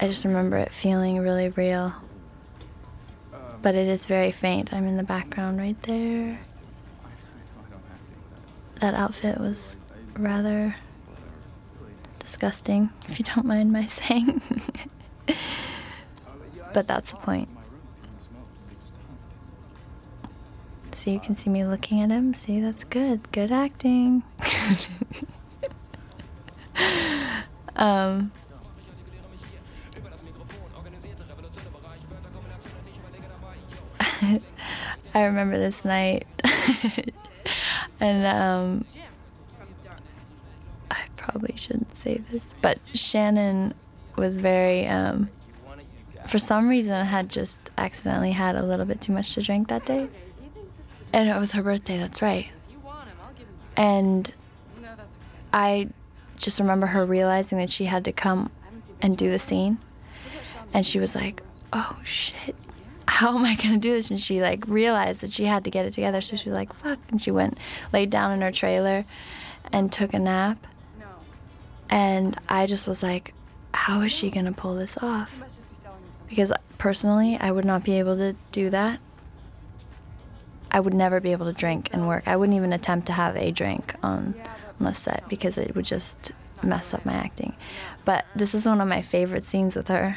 I just remember it feeling really real. But it is very faint. I'm in the background right there. That outfit was rather disgusting, if you don't mind my [LAUGHS] saying. but that's the point. So you can see me looking at him. See, that's good. Good acting. [LAUGHS] um, [LAUGHS] I remember this night, and um, I probably shouldn't say this, but Shannyn was very. Um, for some reason, had just accidentally had a little bit too much to drink that day. And it was her birthday, that's right. And I just remember her realizing that she had to come and do the scene. And she was like, oh shit, how am I gonna do this? And she like realized that she had to get it together. So she was like, fuck. And she went, laid down in her trailer and took a nap. And I just was like, how is she gonna pull this off? Because personally, I would not be able to do that. I would never be able to drink and work. I wouldn't even attempt to have a drink on, on a set because it would just mess up my acting. But this is one of my favorite scenes with her.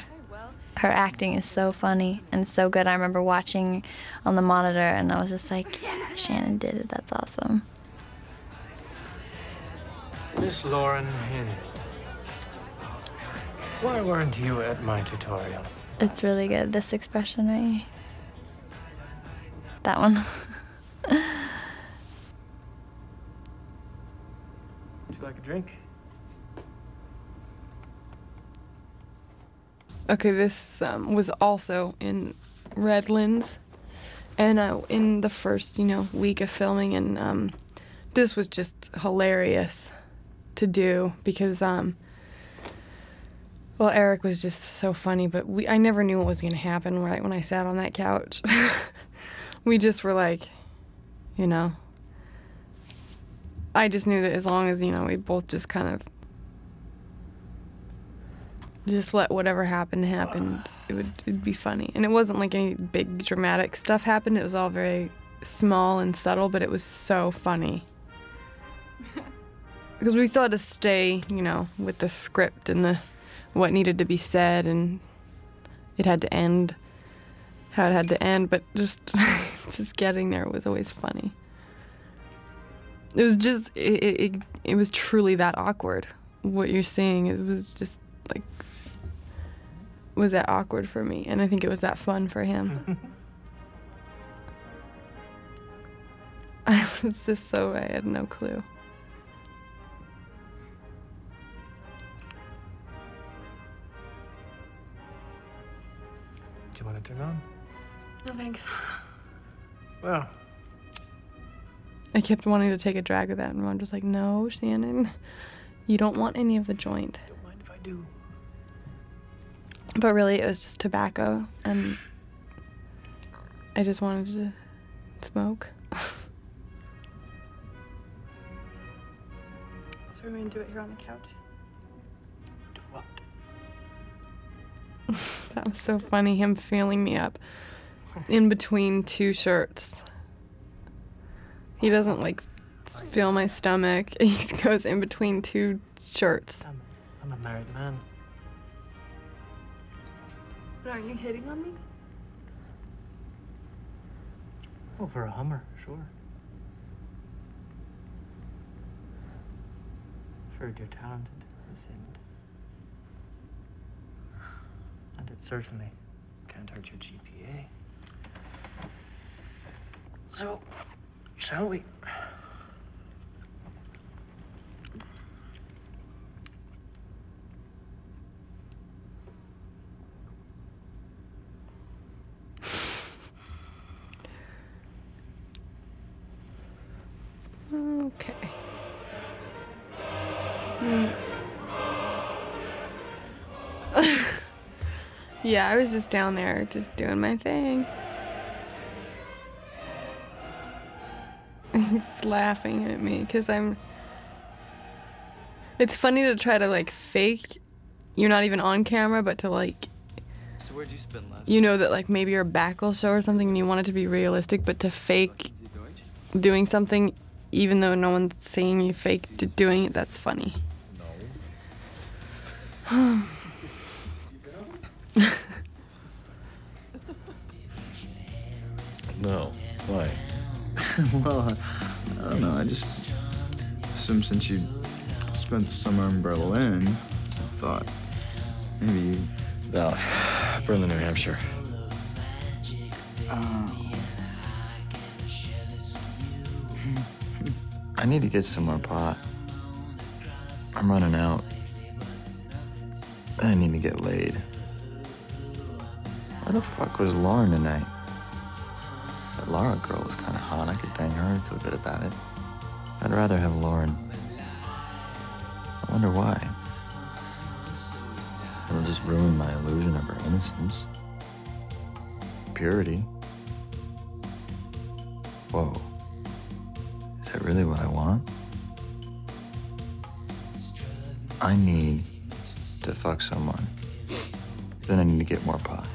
Her acting is so funny and so good. I remember watching on the monitor and I was just like, yeah, Shannyn did it. That's awesome. Miss Lauren Hynde. Why weren't you at my tutorial? It's really good. This expression, right? That one. [LAUGHS] Would you like a drink? Okay, this um, was also in Redlands, and uh, in the first, you know, week of filming, and um, this was just hilarious to do because, um, well, Eric was just so funny, but we I never knew what was gonna happen right when I sat on that couch. [LAUGHS] we just were like, you know, I just knew that as long as you know we both just kind of just let whatever happened happen, it would it'd be funny. And it wasn't like any big dramatic stuff happened. It was all very small and subtle, but it was so funny. [LAUGHS] because we still had to stay, you know, with the script and the what needed to be said and it had to end how it had to end, but just [LAUGHS] just getting there was always funny. It was just it, it, it was truly that awkward. What you're seeing, it was just like was that awkward for me, and I think it was that fun for him. [LAUGHS] [LAUGHS] I was just so I had no clue. Do you want to turn on? No thanks. Well, I kept wanting to take a drag of that, and Ron was like, "No, Shannyn, you don't want any of the joint." don't mind if I do. But really, it was just tobacco, and I just wanted to smoke. [LAUGHS] so we're gonna do it here on the couch. Do what? [LAUGHS] That was so funny. Him feeling me up in between two shirts. He doesn't like feel my stomach. [LAUGHS] He goes in between two shirts. I'm a married man. But are you hitting on me? Oh, Over a Hummer, sure. You're talented, Miss Hynde. And it certainly can't hurt your GPA. So, shall we? Okay. Mm. [LAUGHS] yeah, I was just down there just doing my thing. [LAUGHS] He's laughing at me because I'm. It's funny to try to like fake you're not even on camera, but to like So where'd you spend last you know that like maybe your back will show or something and you want it to be realistic, but to fake doing something even though no one's seeing you fake doing it, that's funny. No. [LAUGHS] no. Why? [LAUGHS] well, I don't know. I just assumed since you spent the summer in Berlin, I thought maybe you. No, [SIGHS] Berlin, New Hampshire. Oh. I need to get some more pot. I'm running out. I need to get laid. Where the fuck was Lauren tonight? That Lara girl was kind of hot. I could bang her and feel good about it. I'd rather have Lauren. I wonder why. It'll just ruin my illusion of her innocence. Purity. Whoa. Really what I want? I need to fuck someone. Then I need to get more pot.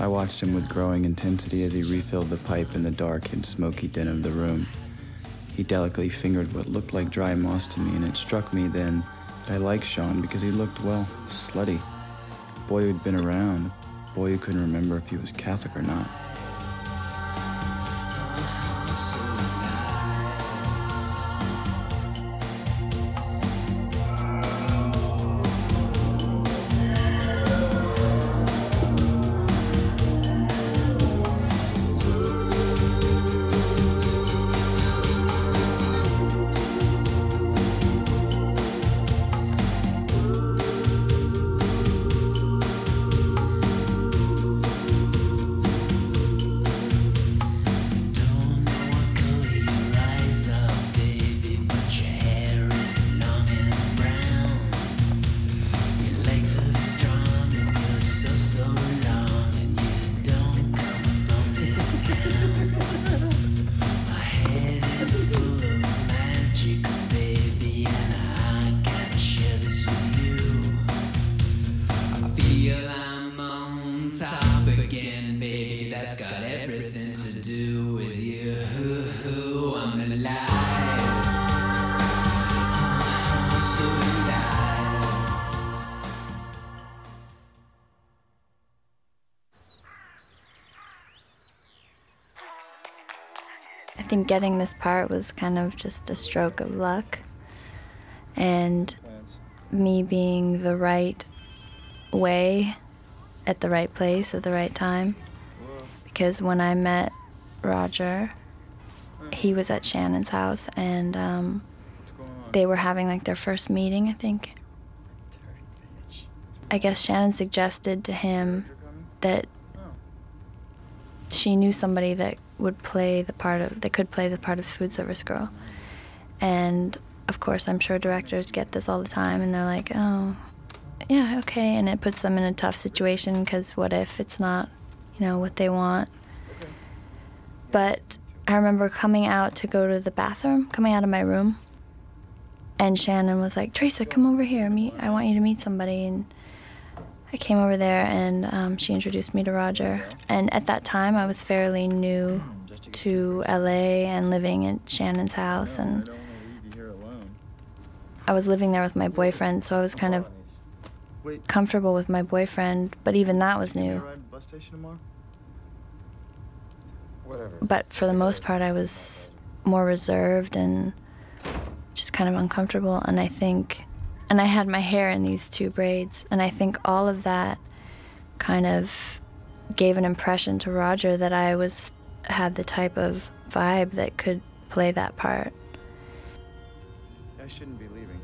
I watched him with growing intensity as he refilled the pipe in the dark and smoky den of the room. He delicately fingered what looked like dry moss to me, and it struck me then that I liked Sean because he looked, well, slutty. Boy who'd been around, boy who couldn't remember if he was Catholic or not. Getting this part was kind of just a stroke of luck. And me being the right way at the right place at the right time. Because when I met Roger, he was at Shannyn's house and um, they were having like their first meeting, I think. I guess Shannyn suggested to him that she knew somebody that would play the part of that could play the part of food service girl. And of course i'm sure directors get this all the time and they're like oh yeah okay and it puts them in a tough situation because what if it's not you know what they want? But i remember coming out to go to the bathroom coming out of my room and shannyn was like theresa come over here meet i want you to meet somebody and I came over there and um, she introduced me to Roger. And at that time, I was fairly new to LA and living at Shannyn's house. And I was living there with my boyfriend, so I was kind of comfortable with my boyfriend. But even that was new. But for the most part, I was more reserved and just kind of uncomfortable. And I think, and I had my hair in these two braids. And I think all of that kind of gave an impression to Roger that I was had the type of vibe that could play that part. I shouldn't be leaving.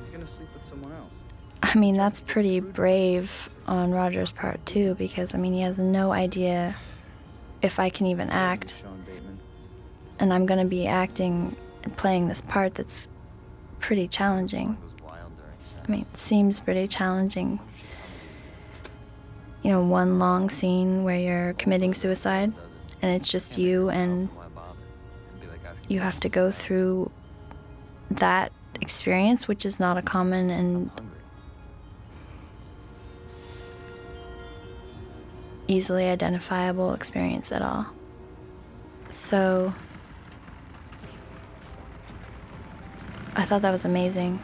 He's gonna sleep with someone else. I mean, that's pretty brave on Roger's part, too, because, I mean, he has no idea if I can even act. And I'm going to be acting and playing this part that's pretty challenging. I mean, it seems pretty challenging. You know, one long scene where you're committing suicide and it's just you and you have to go through that experience, which is not a common and easily identifiable experience at all. So I thought that was amazing.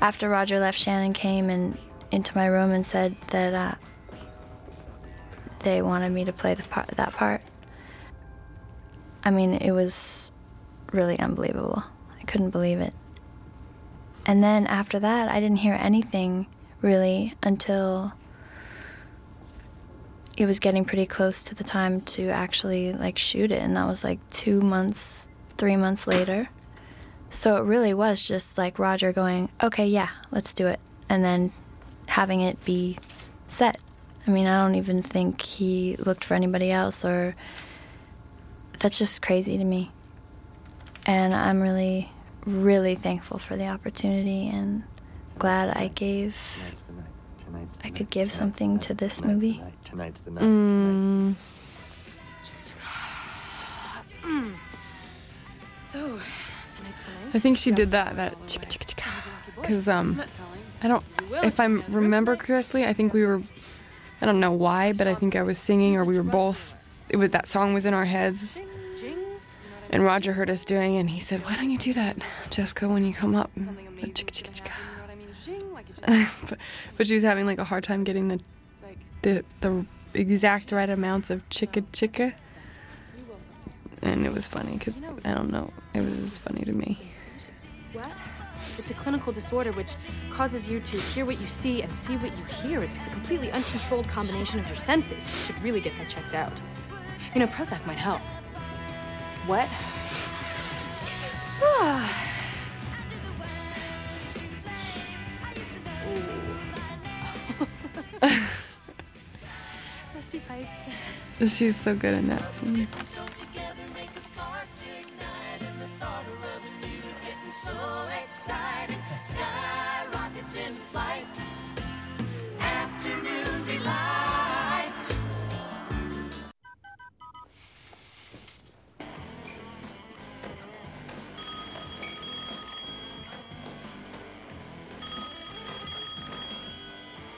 After Roger left, Shannyn came and into my room and said that uh, they wanted me to play the part, that part. I mean, it was really unbelievable. I couldn't believe it. And then after that, I didn't hear anything really until it was getting pretty close to the time to actually like shoot it and that was like 2 months 3 months later so it really was just like Roger going okay yeah let's do it and then having it be set i mean i don't even think he looked for anybody else or that's just crazy to me And I'm really, really thankful for the opportunity and glad I gave. I could give something to this movie. Tonight's the night. Mm, Mm. [SIGHS] So, tonight's the night. I think she did that. That chicka chicka chicka. Because um, I don't. If I remember correctly, I think we were. I don't know why, but I think I was singing or we were both. It was that song was in our heads. And Roger heard us doing, and he said, "Why don't you do that, Jessica, when you come up?" Chicka chicka chicka. [LAUGHS] but, but she was having like a hard time getting the the the exact right amounts of chicka chicka. And it was funny because I don't know. It was just funny to me. What? It's a clinical disorder which causes you to hear what you see and see what you hear. It's, it's a completely uncontrolled combination of your senses. You should really get that checked out. You know, Prozac might help. What? [SIGHS] Rusty pipes. She's so good in that scene. So exciting, skyrockets in flight, afternoon delight.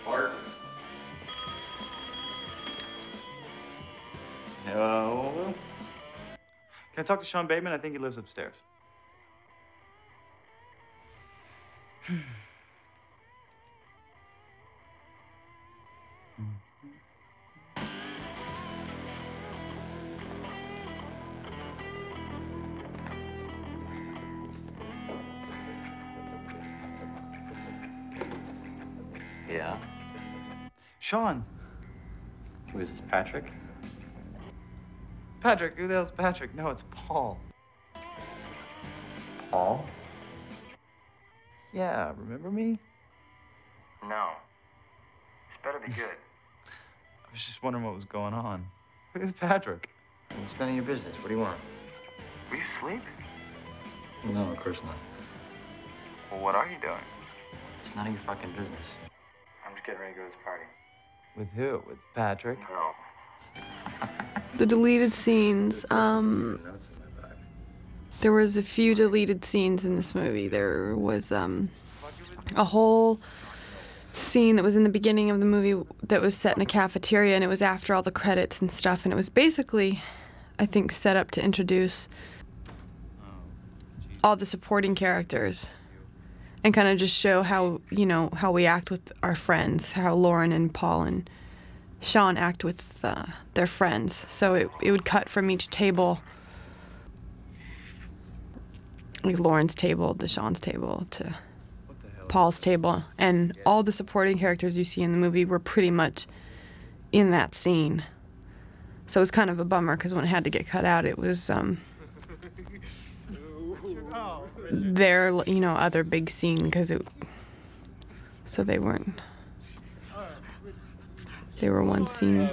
Art. Hello. Can I talk to Sean Bateman? I think he lives upstairs. Yeah. Sean. Who is this, Patrick? Patrick, who the hell's Patrick? No, it's Paul. Paul? Yeah, remember me? No. This better be good. [LAUGHS] I was just wondering what was going on. Who's Patrick? It's none of your business. What do you want? Were you asleep? No, of course not. Well, what are you doing? It's none of your fucking business. I'm just getting ready to go to this party. With who? With Patrick? No. The deleted scenes. Um, there was a few deleted scenes in this movie. There was um, a whole scene that was in the beginning of the movie that was set in a cafeteria, and it was after all the credits and stuff. And it was basically, I think, set up to introduce all the supporting characters and kind of just show how you know how we act with our friends, how Lauren and Paul and Sean act with uh, their friends. So it it would cut from each table, like Lauren's table to Sean's table to Paul's table, and all the supporting characters you see in the movie were pretty much in that scene. So it was kind of a bummer because when it had to get cut out, it was um, [LAUGHS] their you know other big scene because it. So they weren't. They were one scene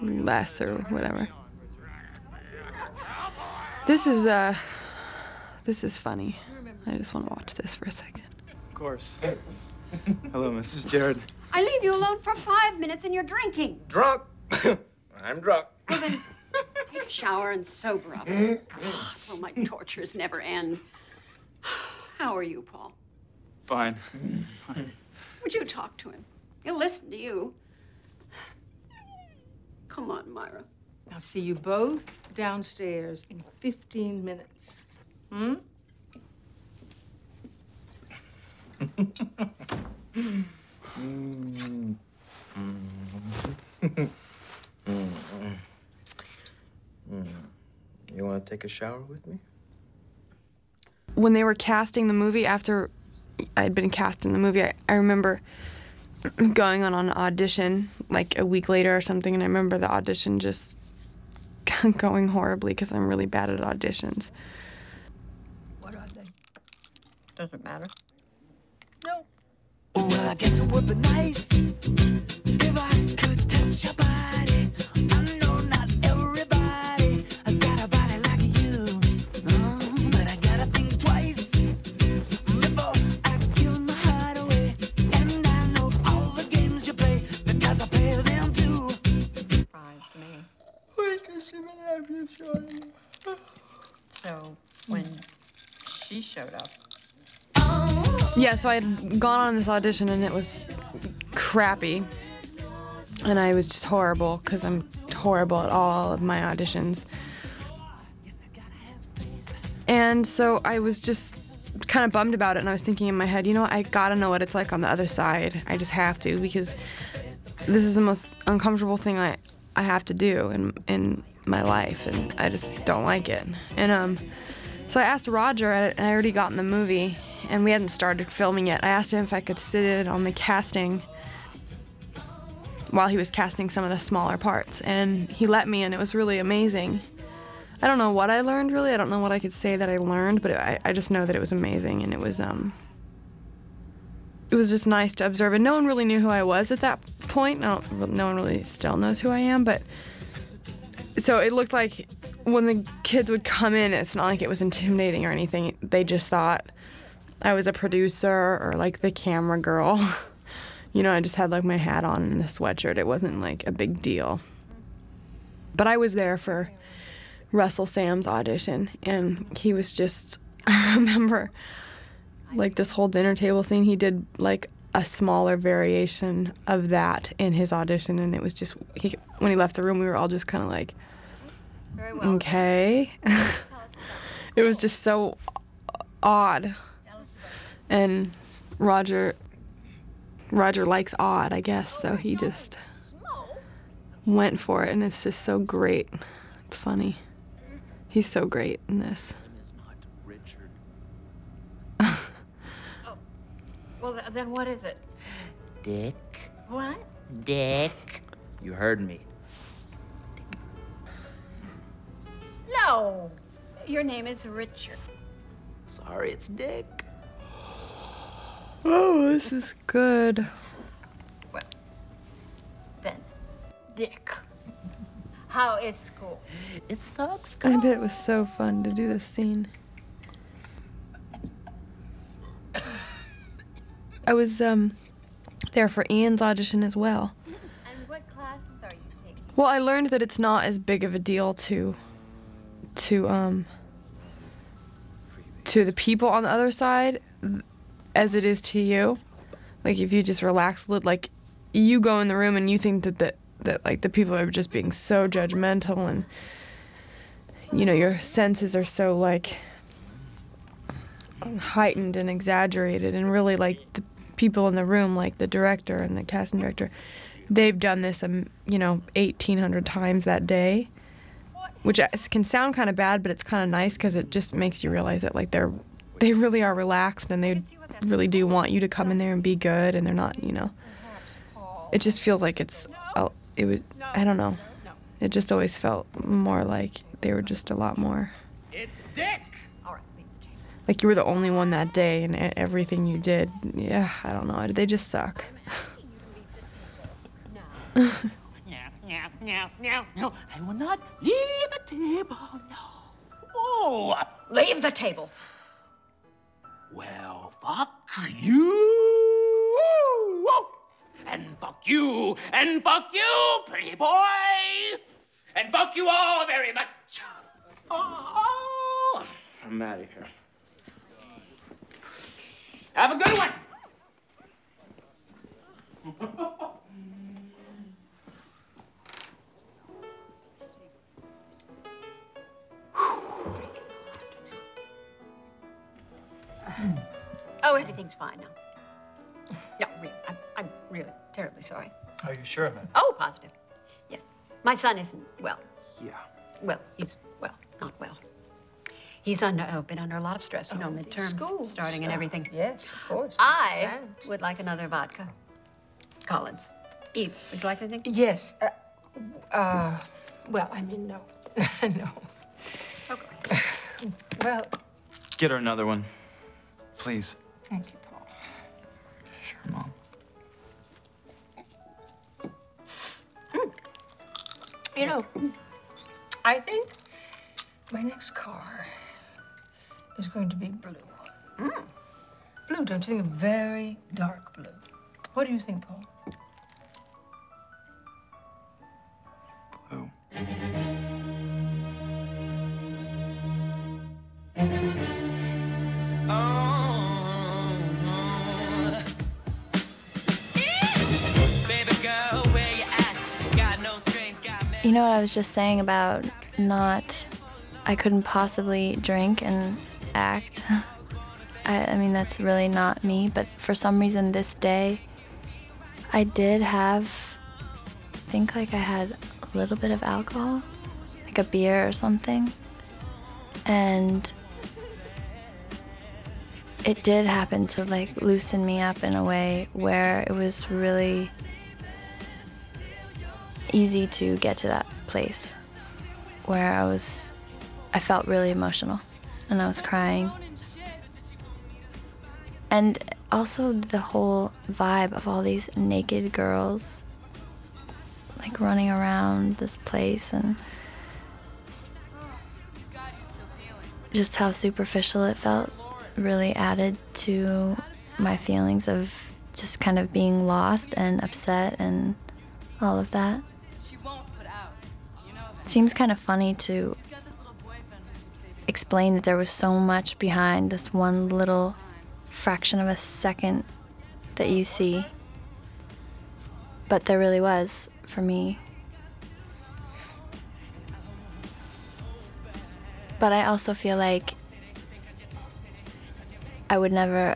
less or whatever. This is uh, this is funny. I just want to watch this for a second. Of course. Hello, Mrs. Jared. I leave you alone for five minutes and you're drinking. Drunk. [COUGHS] I'm drunk. Well, then take a shower and sober up. [COUGHS] oh, my tortures never end. How are you, Paul? Fine. Fine. Would you talk to him? He'll listen to you. Come on, Myra. I'll see you both downstairs in 15 minutes. Hmm? [LAUGHS] You want to take a shower with me? when they were casting the movie after I'd been cast in the movie, I, I remember going on an audition like a week later or something, and I remember the audition just [LAUGHS] going horribly because I'm really bad at auditions. Doesn't matter. No. Oh, Well, I guess it would be nice if I could touch your body. I know not everybody has got a body like you, no, but I gotta think twice before I give my heart away. And I know all the games you play because I play them too. Surprised me. Wait, just a minute, I'm just. So when she showed up. Yeah, so I had gone on this audition and it was crappy. And I was just horrible because I'm horrible at all of my auditions. And so I was just kind of bummed about it and I was thinking in my head, you know, I gotta know what it's like on the other side. I just have to because this is the most uncomfortable thing I, I have to do in, in my life and I just don't like it. And um, so I asked Roger, I, I already got in the movie and we hadn't started filming yet. I asked him if I could sit in on the casting while he was casting some of the smaller parts and he let me and it was really amazing. I don't know what I learned really. I don't know what I could say that I learned, but I, I just know that it was amazing and it was um it was just nice to observe and no one really knew who I was at that point. No one really still knows who I am, but so it looked like when the kids would come in, it's not like it was intimidating or anything. They just thought I was a producer or like the camera girl. [LAUGHS] you know, I just had like my hat on and a sweatshirt. It wasn't like a big deal. But I was there for Russell Sams' audition, and he was just, [LAUGHS] I remember like this whole dinner table scene, he did like a smaller variation of that in his audition, and it was just, he, when he left the room, we were all just kind of like, okay. [LAUGHS] it was just so odd. And Roger, Roger likes odd, I guess, so he just went for it, and it's just so great. It's funny. He's so great in this. [LAUGHS] Oh. Well, then what is it? Dick. What? Dick. You heard me. No. Your name is Richard. Sorry, it's Dick. Oh, this is good. Well, then, Dick. How is school? It sucks. I bet it was so fun to do this scene. I was um there for Ian's audition as well. And what classes are you taking? Well, I learned that it's not as big of a deal to to um to the people on the other side as it is to you. Like if you just relax like you go in the room and you think that that, that like the people are just being so judgmental and you know your senses are so like heightened and exaggerated and really like the people in the room like the director and the casting director they've done this um you know 1800 times that day which can sound kind of bad but it's kind of nice because it just makes you realize that like they're they really are relaxed and they really do want you to come in there and be good and they're not you know it just feels like it's oh, it would i don't know it just always felt more like they were just a lot more It's Dick. like you were the only one that day and everything you did yeah i don't know they just suck [LAUGHS] No, no, no, no, no. I will not leave the table. No. Oh. Leave the table. Well, fuck you. And fuck you. And fuck you, pretty boy. And fuck you all very much. Oh. I'm out of here. Have a good one. [LAUGHS] Oh, everything's fine now. No, really, I'm, I'm really terribly sorry. Are you sure, man? Oh, positive. Yes. My son isn't well. Yeah. Well, he's, well, not well. He's under, uh, been under a lot of stress, you know, Oh, midterms schools, starting and everything. Yes, of course. I would like another vodka. Collins. Eve, would you like anything? Yes. Uh, uh, well, I mean, no. [LAUGHS] no. Okay. Well, Get her another one. Please. thank you, Paul. Sure, Mom. You know, I think my next car is going to be blue. Hmm. Blue, don't you think? Very dark blue. What do you think, Paul? Blue. Know what I was just saying about not, I couldn't possibly drink and act. [LAUGHS] I, I mean, that's really not me, but for some reason this day, I did have, I think like I had a little bit of alcohol, like a beer or something. And it did happen to like loosen me up in a way where it was really easy to get to that place where I was, I felt really emotional and I was crying. And also the whole vibe of all these naked girls like running around this place and just how superficial it felt really added to my feelings of just kind of being lost and upset and all of that. It seems kind of funny to explain that there was so much behind this one little fraction of a second that you see. But there really was for me. But I also feel like I would never.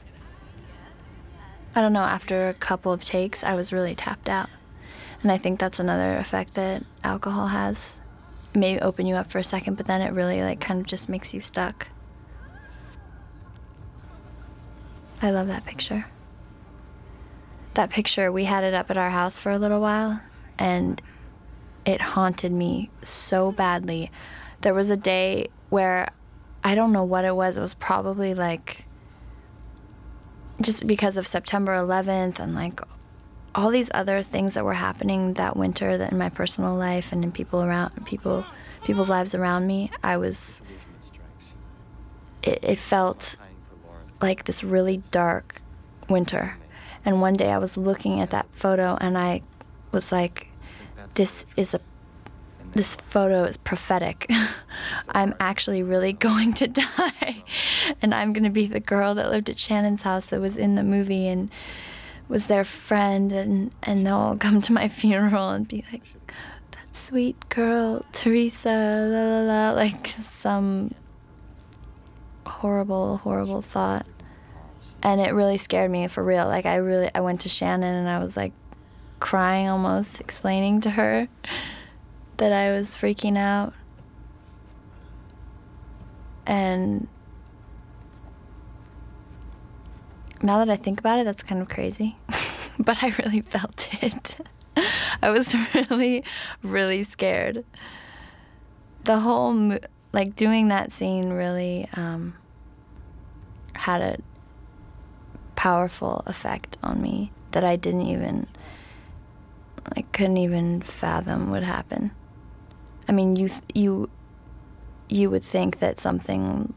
I don't know, after a couple of takes, I was really tapped out. And I think that's another effect that alcohol has. May open you up for a second, but then it really, like, kind of just makes you stuck. I love that picture. That picture, we had it up at our house for a little while, and it haunted me so badly. There was a day where I don't know what it was. It was probably like just because of September 11th and like all these other things that were happening that winter that in my personal life and in people around people people's lives around me. I was it, it felt like this really dark winter. And one day I was looking at that photo and I was like, this is a this photo is prophetic. [LAUGHS] I'm actually really going to [LAUGHS] die. and I'm going to be the girl that lived at Shannyn's house that was in the movie and was their friend and and they'll come to my [LAUGHS] funeral and be like that sweet girl Theresa la la la [LAUGHS] like some horrible horrible thought. And it really scared me for real. Like i really i went to shannyn and i was like crying almost explaining to her [LAUGHS] that i was freaking out. And now that i think about it that's kind of crazy. [LAUGHS] But i really felt it. [LAUGHS] I was [LAUGHS] really really scared. The whole mo- like doing that scene really um, had a powerful effect on me that I didn't even I couldn't even fathom would happen. I mean, you th- you you would think that something,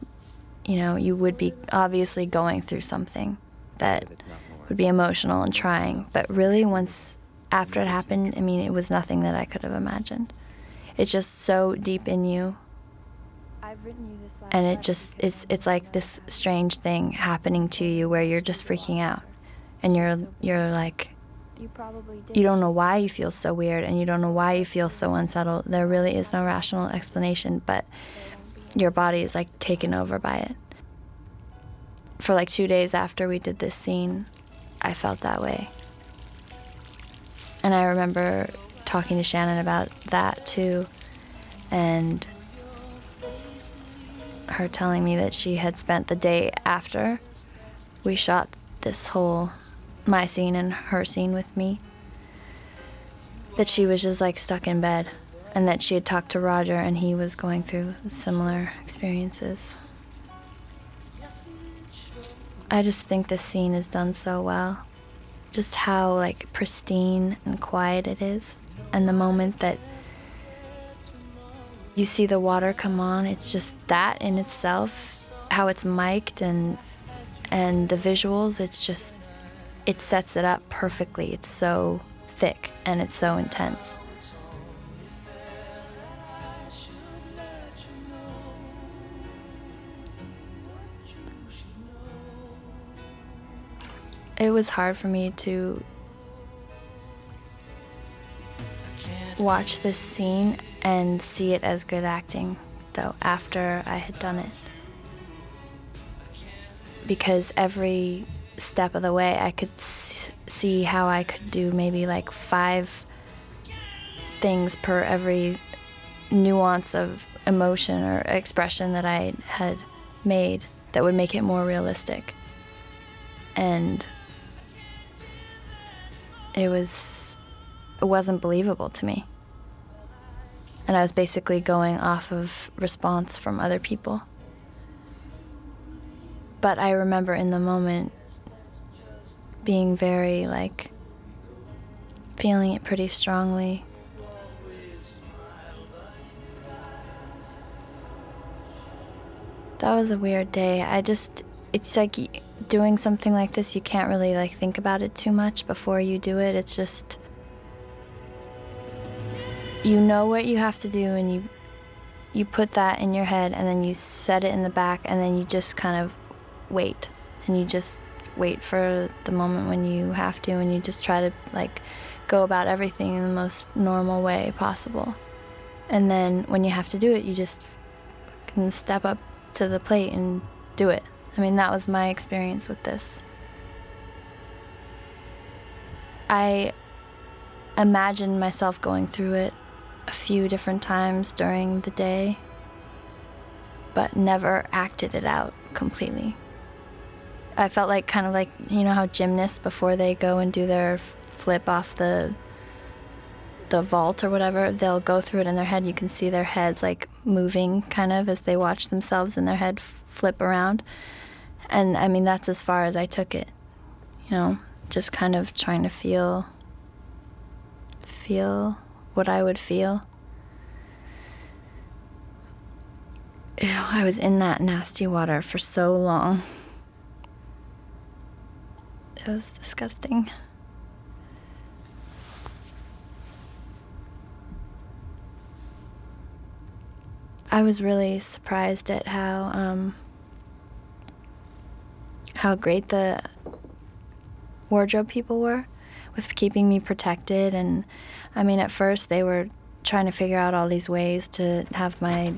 you know, you would be obviously going through something that would be emotional and trying, but really once after it happened, I mean, it was nothing that I could have imagined. It's just so deep in you. And it just it's it's like this strange thing happening to you where you're just freaking out. And you're you're like you don't know why you feel so weird and you don't know why you feel so unsettled. There really is no rational explanation but your body is like taken over by it for like 2 days after we did this scene I felt that way and I remember talking to Shannyn about that too and her telling me that she had spent the day after we shot this whole my scene and her scene with me that she was just like stuck in bed and that she had talked to Roger and he was going through similar experiences. I just think this scene is done so well. Just how like pristine and quiet it is. And the moment that you see the water come on it's just that in itself how it's mic'd and and the visuals it's just it sets it up perfectly. It's so thick and it's so intense it was hard for me to watch this scene and see it as good acting, though, after I had done it. Because every step of the way, I could see how I could do maybe like five things per every nuance of emotion or expression that I had made that would make it more realistic. And it was it wasn't believable to me. And I was basically going off of response from other people. But I remember in the moment being very like feeling it pretty strongly. That was a weird day. I just it's like doing something like this you can't really like think about it too much before you do it. It's just you know what you have to do and you you put that in your head and then you set it in the back and then you just kind of wait. And you just wait for the moment when you have to and you just try to like go about everything in the most normal way possible. And then when you have to do it you just can step up to the plate and do it i mean that was my experience with this i imagined myself going through it a few different times during the day, but never acted it out completely. I felt like kind of like, you know, how gymnasts, before they go and do their flip off the the vault or whatever, they'll go through it in their head. You can see their heads like moving kind of as they watch themselves in their head flip around. And I mean, that's as far as I took it. You know, just kind of trying to feel feel what I would feel. Ew, I was in that nasty water for so long. It was disgusting. I was really surprised at how um, how great the wardrobe people were with keeping me protected. And I mean at first they were trying to figure out all these ways to have my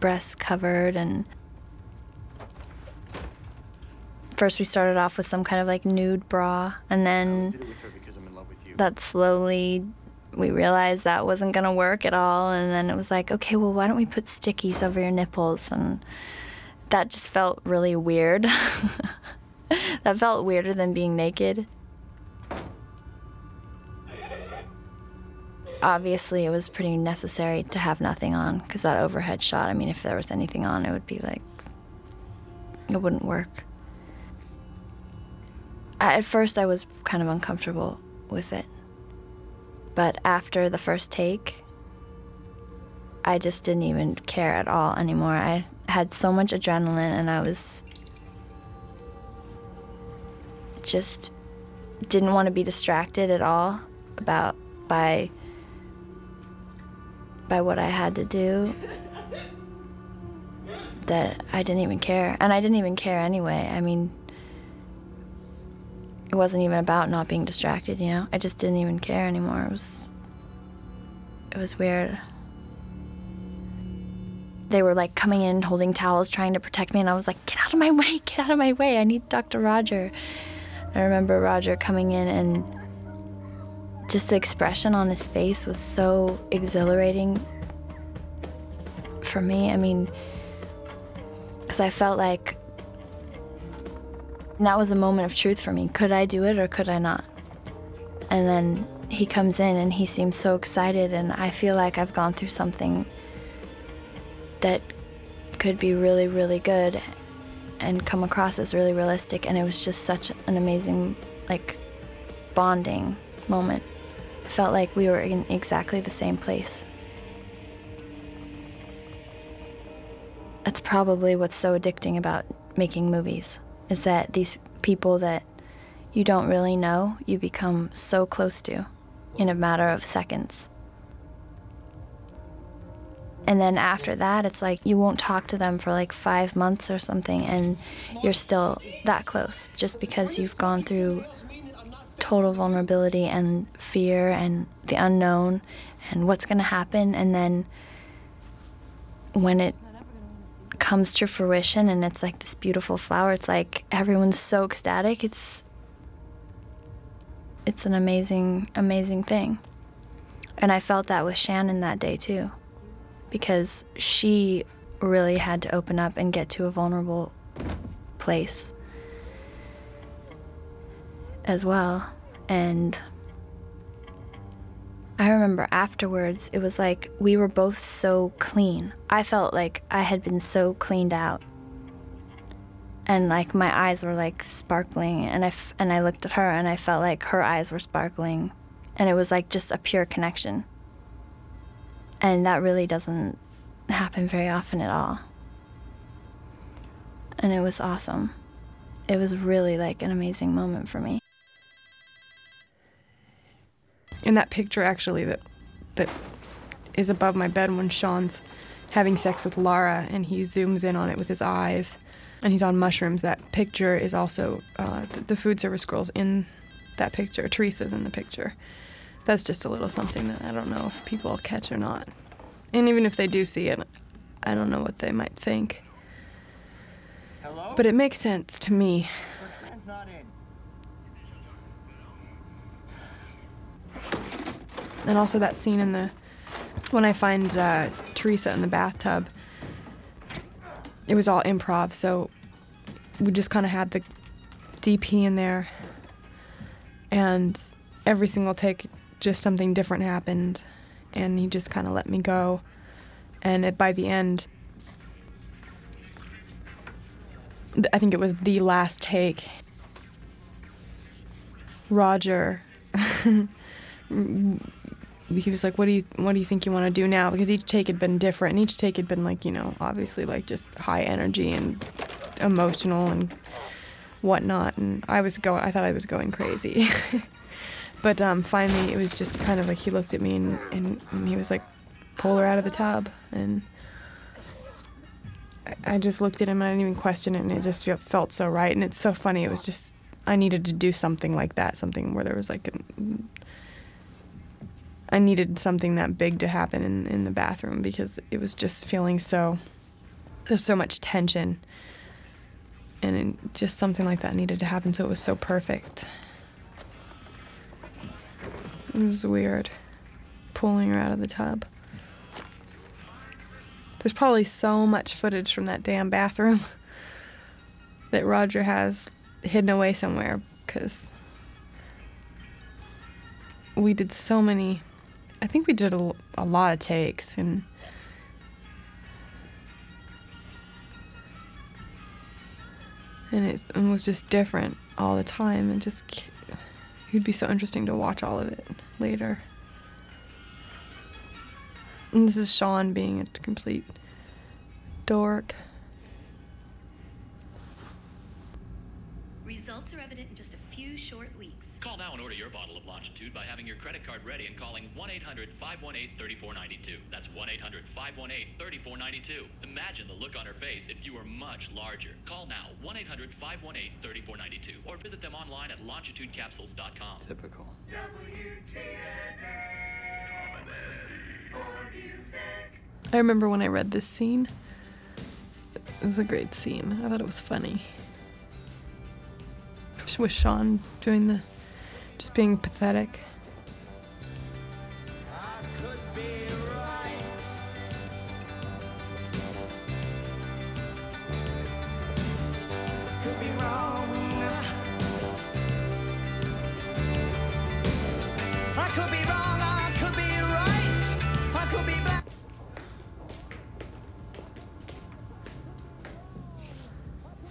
breasts covered. And first we started off with some kind of like nude bra. And then that slowly we realized that wasn't going to work at all. And then it was like okay well why don't we put stickies over your nipples? And that just felt really weird. [LAUGHS] That felt weirder than being naked. Obviously it was pretty necessary to have nothing on because that overhead shot i mean if there was anything on it would be like it wouldn't work. At first i was kind of uncomfortable with it. But after the first take i just didn't even care at all anymore. I had so much adrenaline and i was just didn't want to be distracted at all about by by what I had to do that I didn't even care. And I didn't even care anyway. I mean, it wasn't even about not being distracted, you know? I just didn't even care anymore. It was it was weird. They were like coming in holding towels trying to protect me and I was like, "Get out of my way. Get out of my way. I need Dr. Roger." I remember Roger coming in and just the expression on his face was so exhilarating for me. I mean, because I felt like that was a moment of truth for me. Could I do it or could I not? And then he comes in and he seems so excited, and I feel like I've gone through something that could be really, really good and come across as really realistic. And it was just such an amazing, like, bonding moment felt like we were in exactly the same place. That's probably what's so addicting about making movies is that these people that you don't really know, you become so close to in a matter of seconds. And then after that, it's like you won't talk to them for like five months or something, and you're still that close just because you've gone through total vulnerability and fear and the unknown and what's going to happen. And then when it comes to fruition and it's like this beautiful flower, it's like everyone's so ecstatic. It's it's an amazing, amazing thing. And I felt that with Shannyn that day too, because she really had to open up and get to a vulnerable place as well. And I remember afterwards, it was like we were both so clean. I felt like I had been so cleaned out. And like my eyes were like sparkling and I f- and I looked at her and I felt like her eyes were sparkling and it was like just a pure connection. And that really doesn't happen very often at all. And it was awesome. It was really like an amazing moment for me. in that picture actually that that is above my bed when Sean's having sex with Lara and he zooms in on it with his eyes and he's on mushrooms. That picture is also uh, the, the food service girls in that picture. Theresa's in the picture. That's just a little something that I don't know if people catch or not. And even if they do see it, I don't know what they might think. But it makes sense to me. And also that scene in the when I find uh, Theresa in the bathtub. It was all improv, so we just kind of had the DP in there, and every single take, just something different happened, and he just kind of let me go, and it, by the end, I think it was the last take. Roger [LAUGHS] he was like, "What do you what do you think you want to do now?" Because each take had been different, and each take had been like you know obviously like just high energy and emotional and whatnot. And I was going, I thought I was going crazy, [LAUGHS] but um, finally it was just kind of like he looked at me and, and, and he was like, "Pull her out of the tub," and I- I just looked at him and I didn't even question it, and it just felt so right. And it's so funny. It was just I needed to do something like that, something where there was like an, I needed something that big to happen in, in the bathroom because it was just feeling so there's so much tension and it, just something like that needed to happen so it was so perfect it was weird. Pulling her out of the tub. There's probably so much footage from that damn bathroom [LAUGHS] that roger has hidden away somewhere because we did so many I think we did a, a lot of takes and and it, it was just different all the time and just it'd be so interesting to watch all of it later. And this is Sean being a complete dork. Results are evident in just a few short weeks. Call now and order your bottle of Longitude by having your credit card ready and calling 1 800 518 3492. That's 1 800 518 3492. Imagine the look on her face if you were much larger. Call now 1 800 518 3492 or visit them online at longitudecapsules.com. Typical. I remember when I read this scene. It was a great scene. I thought it was funny. With Sean doing the just being pathetic.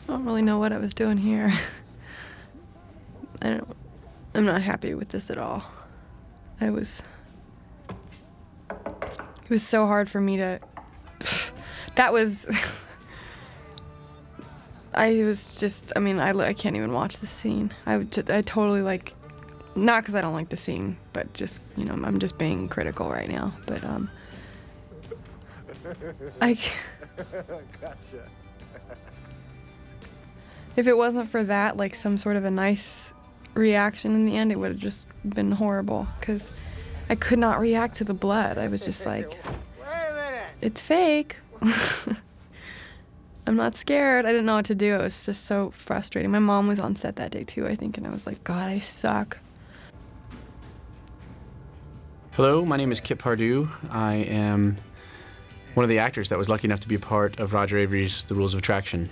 I don't really know what I was doing here. [LAUGHS] I don't. I'm not happy with this at all. I was. It was so hard for me to. [SIGHS] That was. [LAUGHS] I was just. I mean, I, I can't even watch the scene. I would. I totally like. Not because I don't like the scene, but just you know, I'm just being critical right now. But um. [LAUGHS] I. gotcha. If it wasn't for that, like some sort of a nice reaction in the end, it would have just been horrible because I could not react to the blood. I was just like, it's fake. [LAUGHS] I'm not scared. I didn't know what to do. It was just so frustrating. My mom was on set that day too, I think, and I was like, God, I suck. Hello, my name is Kip Pardue. I am one of the actors that was lucky enough to be a part of Roger Avary's The Rules of Attraction.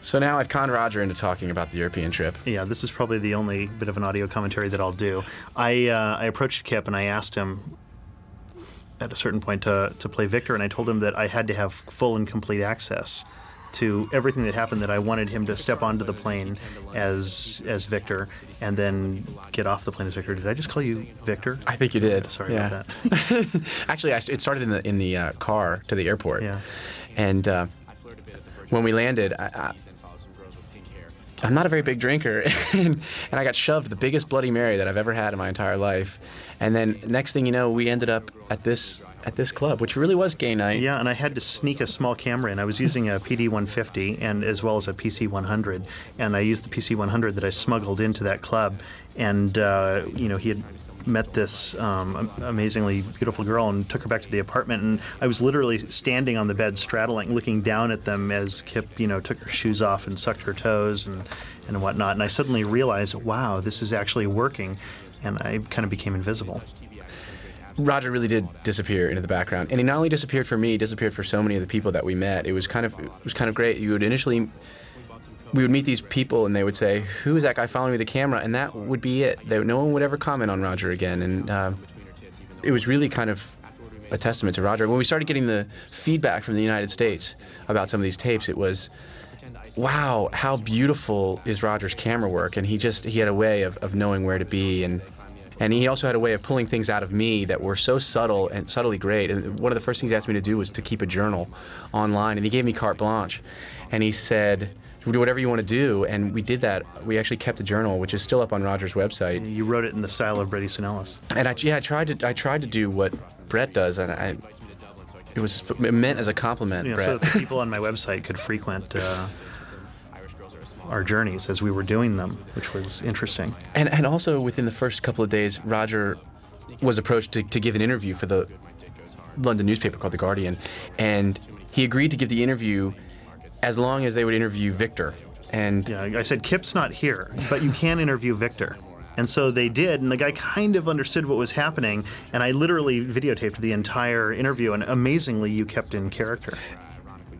So now I've conned Roger into talking about the European trip. Yeah, this is probably the only bit of an audio commentary that I'll do. I uh, I approached Kip and I asked him at a certain point to to play Victor, and I told him that I had to have full and complete access to everything that happened. That I wanted him to step onto the plane as as Victor, and then get off the plane as Victor. Did I just call you Victor? I think you did. Sorry Yeah. about that. [LAUGHS] Actually, I, it started in the in the uh, car to the airport. Yeah. And uh, when we landed, I, I, I'm not a very big drinker, [LAUGHS] and, and I got shoved the biggest Bloody Mary that I've ever had in my entire life. And then next thing you know, we ended up at this at this club, which really was gay night. Yeah, and I had to sneak a small camera in. I was using a PD 150 and as well as a PC 100, and I used the PC 100 that I smuggled into that club. And uh, you know, he had met this um, amazingly beautiful girl and took her back to the apartment. And I was literally standing on the bed, straddling, looking down at them as Kip, you know, took her shoes off and sucked her toes and and whatnot. And I suddenly realized, wow, this is actually working. And I kind of became invisible. Roger really did disappear into the background, and he not only disappeared for me, he disappeared for so many of the people that we met. It was kind of it was kind of great. You would initially we would meet these people, and they would say, "Who is that guy following me with the camera?" And that would be it. They, no one would ever comment on Roger again, and uh, it was really kind of a testament to Roger. When we started getting the feedback from the United States about some of these tapes, it was. Wow, how beautiful is Roger's camera work? And he just he had a way of, of knowing where to be and and he also had a way of pulling things out of me that were so subtle and subtly great. And one of the first things he asked me to do was to keep a journal online. And he gave me carte blanche. And he said, do whatever you want to do. And we did that. We actually kept a journal, which is still up on Roger's website. You wrote it in the style of Bret Easton Ellis. And I, yeah, I tried to I tried to do what Bret does, and I, it was meant as a compliment. you know, Bret. so that the people on my website could frequent uh, our journeys as we were doing them, which was interesting. And and also within the first couple of days, Roger was approached to, to give an interview for the London newspaper called The Guardian, and he agreed to give the interview as long as they would interview Victor. And yeah, I said Kip's not here, but you can interview Victor. And so they did, and the guy kind of understood what was happening, and I literally videotaped the entire interview, and amazingly, you kept in character.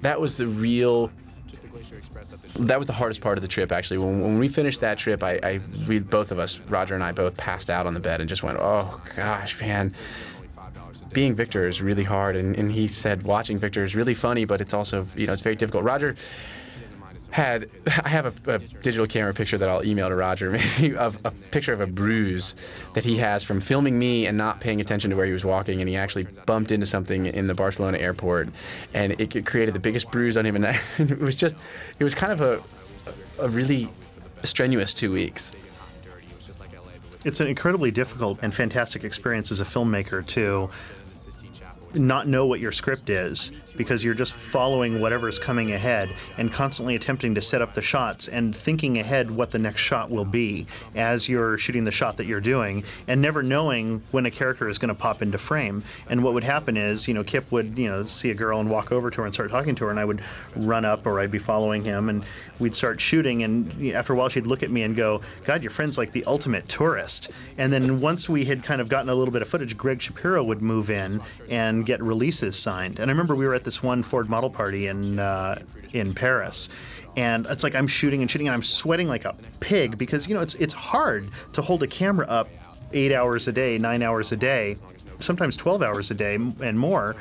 that was the real that was the hardest part of the trip actually when, when we finished that trip I, I we both of us roger and i both passed out on the bed and just went oh gosh man being victor is really hard and, and he said watching victor is really funny but it's also you know it's very difficult roger had I have a, a digital camera picture that I'll email to Roger, [LAUGHS] maybe of a picture of a bruise that he has from filming me and not paying attention to where he was walking, and he actually bumped into something in the Barcelona airport, and it created the biggest bruise on him, and [LAUGHS] it was just, it was kind of a, a really strenuous two weeks. It's an incredibly difficult and fantastic experience as a filmmaker to not know what your script is because you're just following whatever's coming ahead and constantly attempting to set up the shots and thinking ahead what the next shot will be as you're shooting the shot that you're doing and never knowing when a character is going to pop into frame. And what would happen is, you know, Kip would, you know, see a girl and walk over to her and start talking to her and I would run up or I'd be following him and we'd start shooting and after a while she'd look at me and go, "God, your friend's like the ultimate tourist." And then once we had kind of gotten a little bit of footage, Greg Shapiro would move in and get releases signed. And I remember we were at this one Ford model party in uh, in Paris. And it's like I'm shooting and shooting and I'm sweating like a pig because you know it's it's hard to hold a camera up 8 hours a day, 9 hours a day, sometimes 12 hours a day and more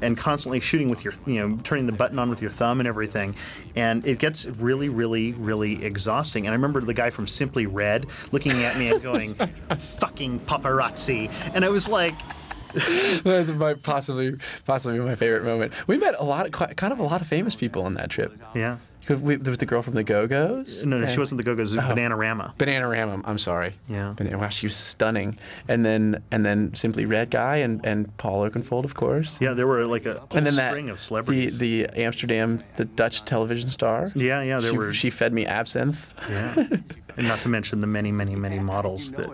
and constantly shooting with your, you know, turning the button on with your thumb and everything. And it gets really, really, really exhausting. And I remember the guy from Simply Red looking at me and going, [LAUGHS] fucking paparazzi. And I was like, [LAUGHS] that might possibly possibly be my favorite moment. We met a lot of kind of a lot of famous people on that trip. Yeah. We- There was the girl from the Go Go's. No, no, she wasn't the Go Go's. Was oh. Bananarama. Bananarama. I'm sorry. Yeah. Ban- wow, she was stunning. And then and then Simply Red Guy and, and Paul Oakenfold, of course. Yeah, there were like a whole and then that, string of celebrities. The the Amsterdam, the Dutch television star. Yeah, yeah, there she, were- She fed me absinthe. Yeah. and not to mention the many, many, many models that.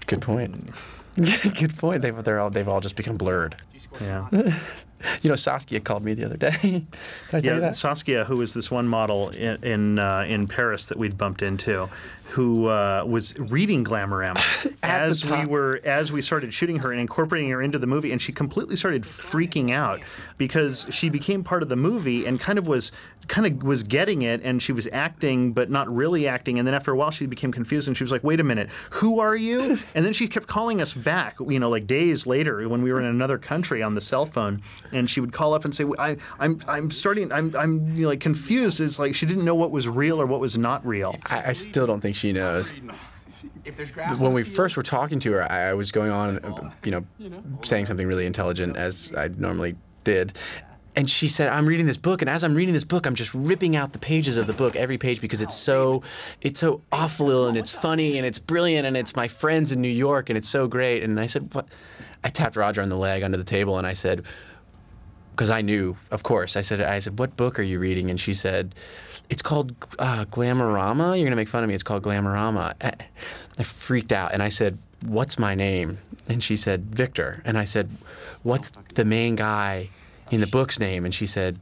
[LAUGHS] Good point. [LAUGHS] Good point. They've they're all they've all just become blurred. Yeah. [LAUGHS] you know, Saskia called me the other day. [LAUGHS] Did I tell yeah, you that? Saskia, who was this one model in in, uh, in Paris that we'd bumped into, who uh, was reading Glamorama [LAUGHS] as we were as we started shooting her and incorporating her into the movie, and she completely started freaking out because she became part of the movie and kind of was kind of was getting it, and she was acting but not really acting, and then after a while she became confused and she was like, "Wait a minute, who are you?" [LAUGHS] and then she kept calling us back, you know, like days later when we were in another country on the cell phone, and she would call up and say, I, "I'm I'm starting, I'm I'm you know, like confused." It's like she didn't know what was real or what was not real. I, I still don't think she knows. [LAUGHS] If there's grass When we first were talking to her, I I was going on, uh, you know, saying something really intelligent as I normally did. And she said, I'm reading this book, and as I'm reading this book, I'm just ripping out the pages of the book, every page, because it's so, it's so awful, and it's funny, and it's brilliant, and it's my friends in New York, and it's so great. And I said, what? I tapped Roger on the leg under the table, and I said, because I knew, of course. I said, I said, what book are you reading? And she said, it's called uh, Glamorama. You're gonna make fun of me. It's called Glamorama. I, I freaked out, and I said, what's my name? And she said, Victor. And I said, what's the main guy in the book's name? And she said,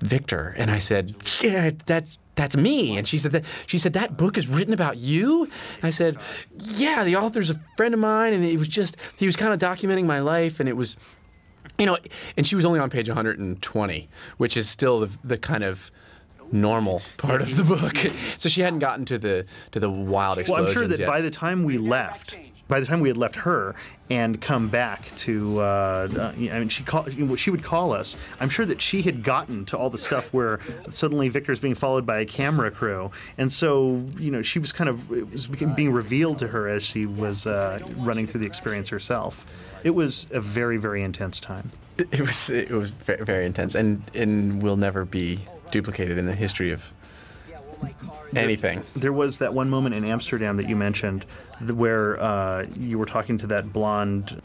Victor. And I said, yeah, that's that's me. And she said that she said that book is written about you. I said, yeah, the author's a friend of mine, and it was just he was kind of documenting my life, and it was, you know, and she was only on page 120, which is still the, the kind of normal part of the book. [LAUGHS] So she hadn't gotten to the to the wild explosions. Well, explosions I'm sure that yet. by the time we left, by the time we had left her and come back to, uh, uh, I mean, she call, she would call us. I'm sure that she had gotten to all the stuff where suddenly Victor's being followed by a camera crew, and so you know she was kind of it was being revealed to her as she was uh, running through the experience herself. It was a very very intense time. It was it was very, very intense, and and will never be duplicated in the history of anything. There was that one moment in Amsterdam that you mentioned, where uh, you were talking to that blonde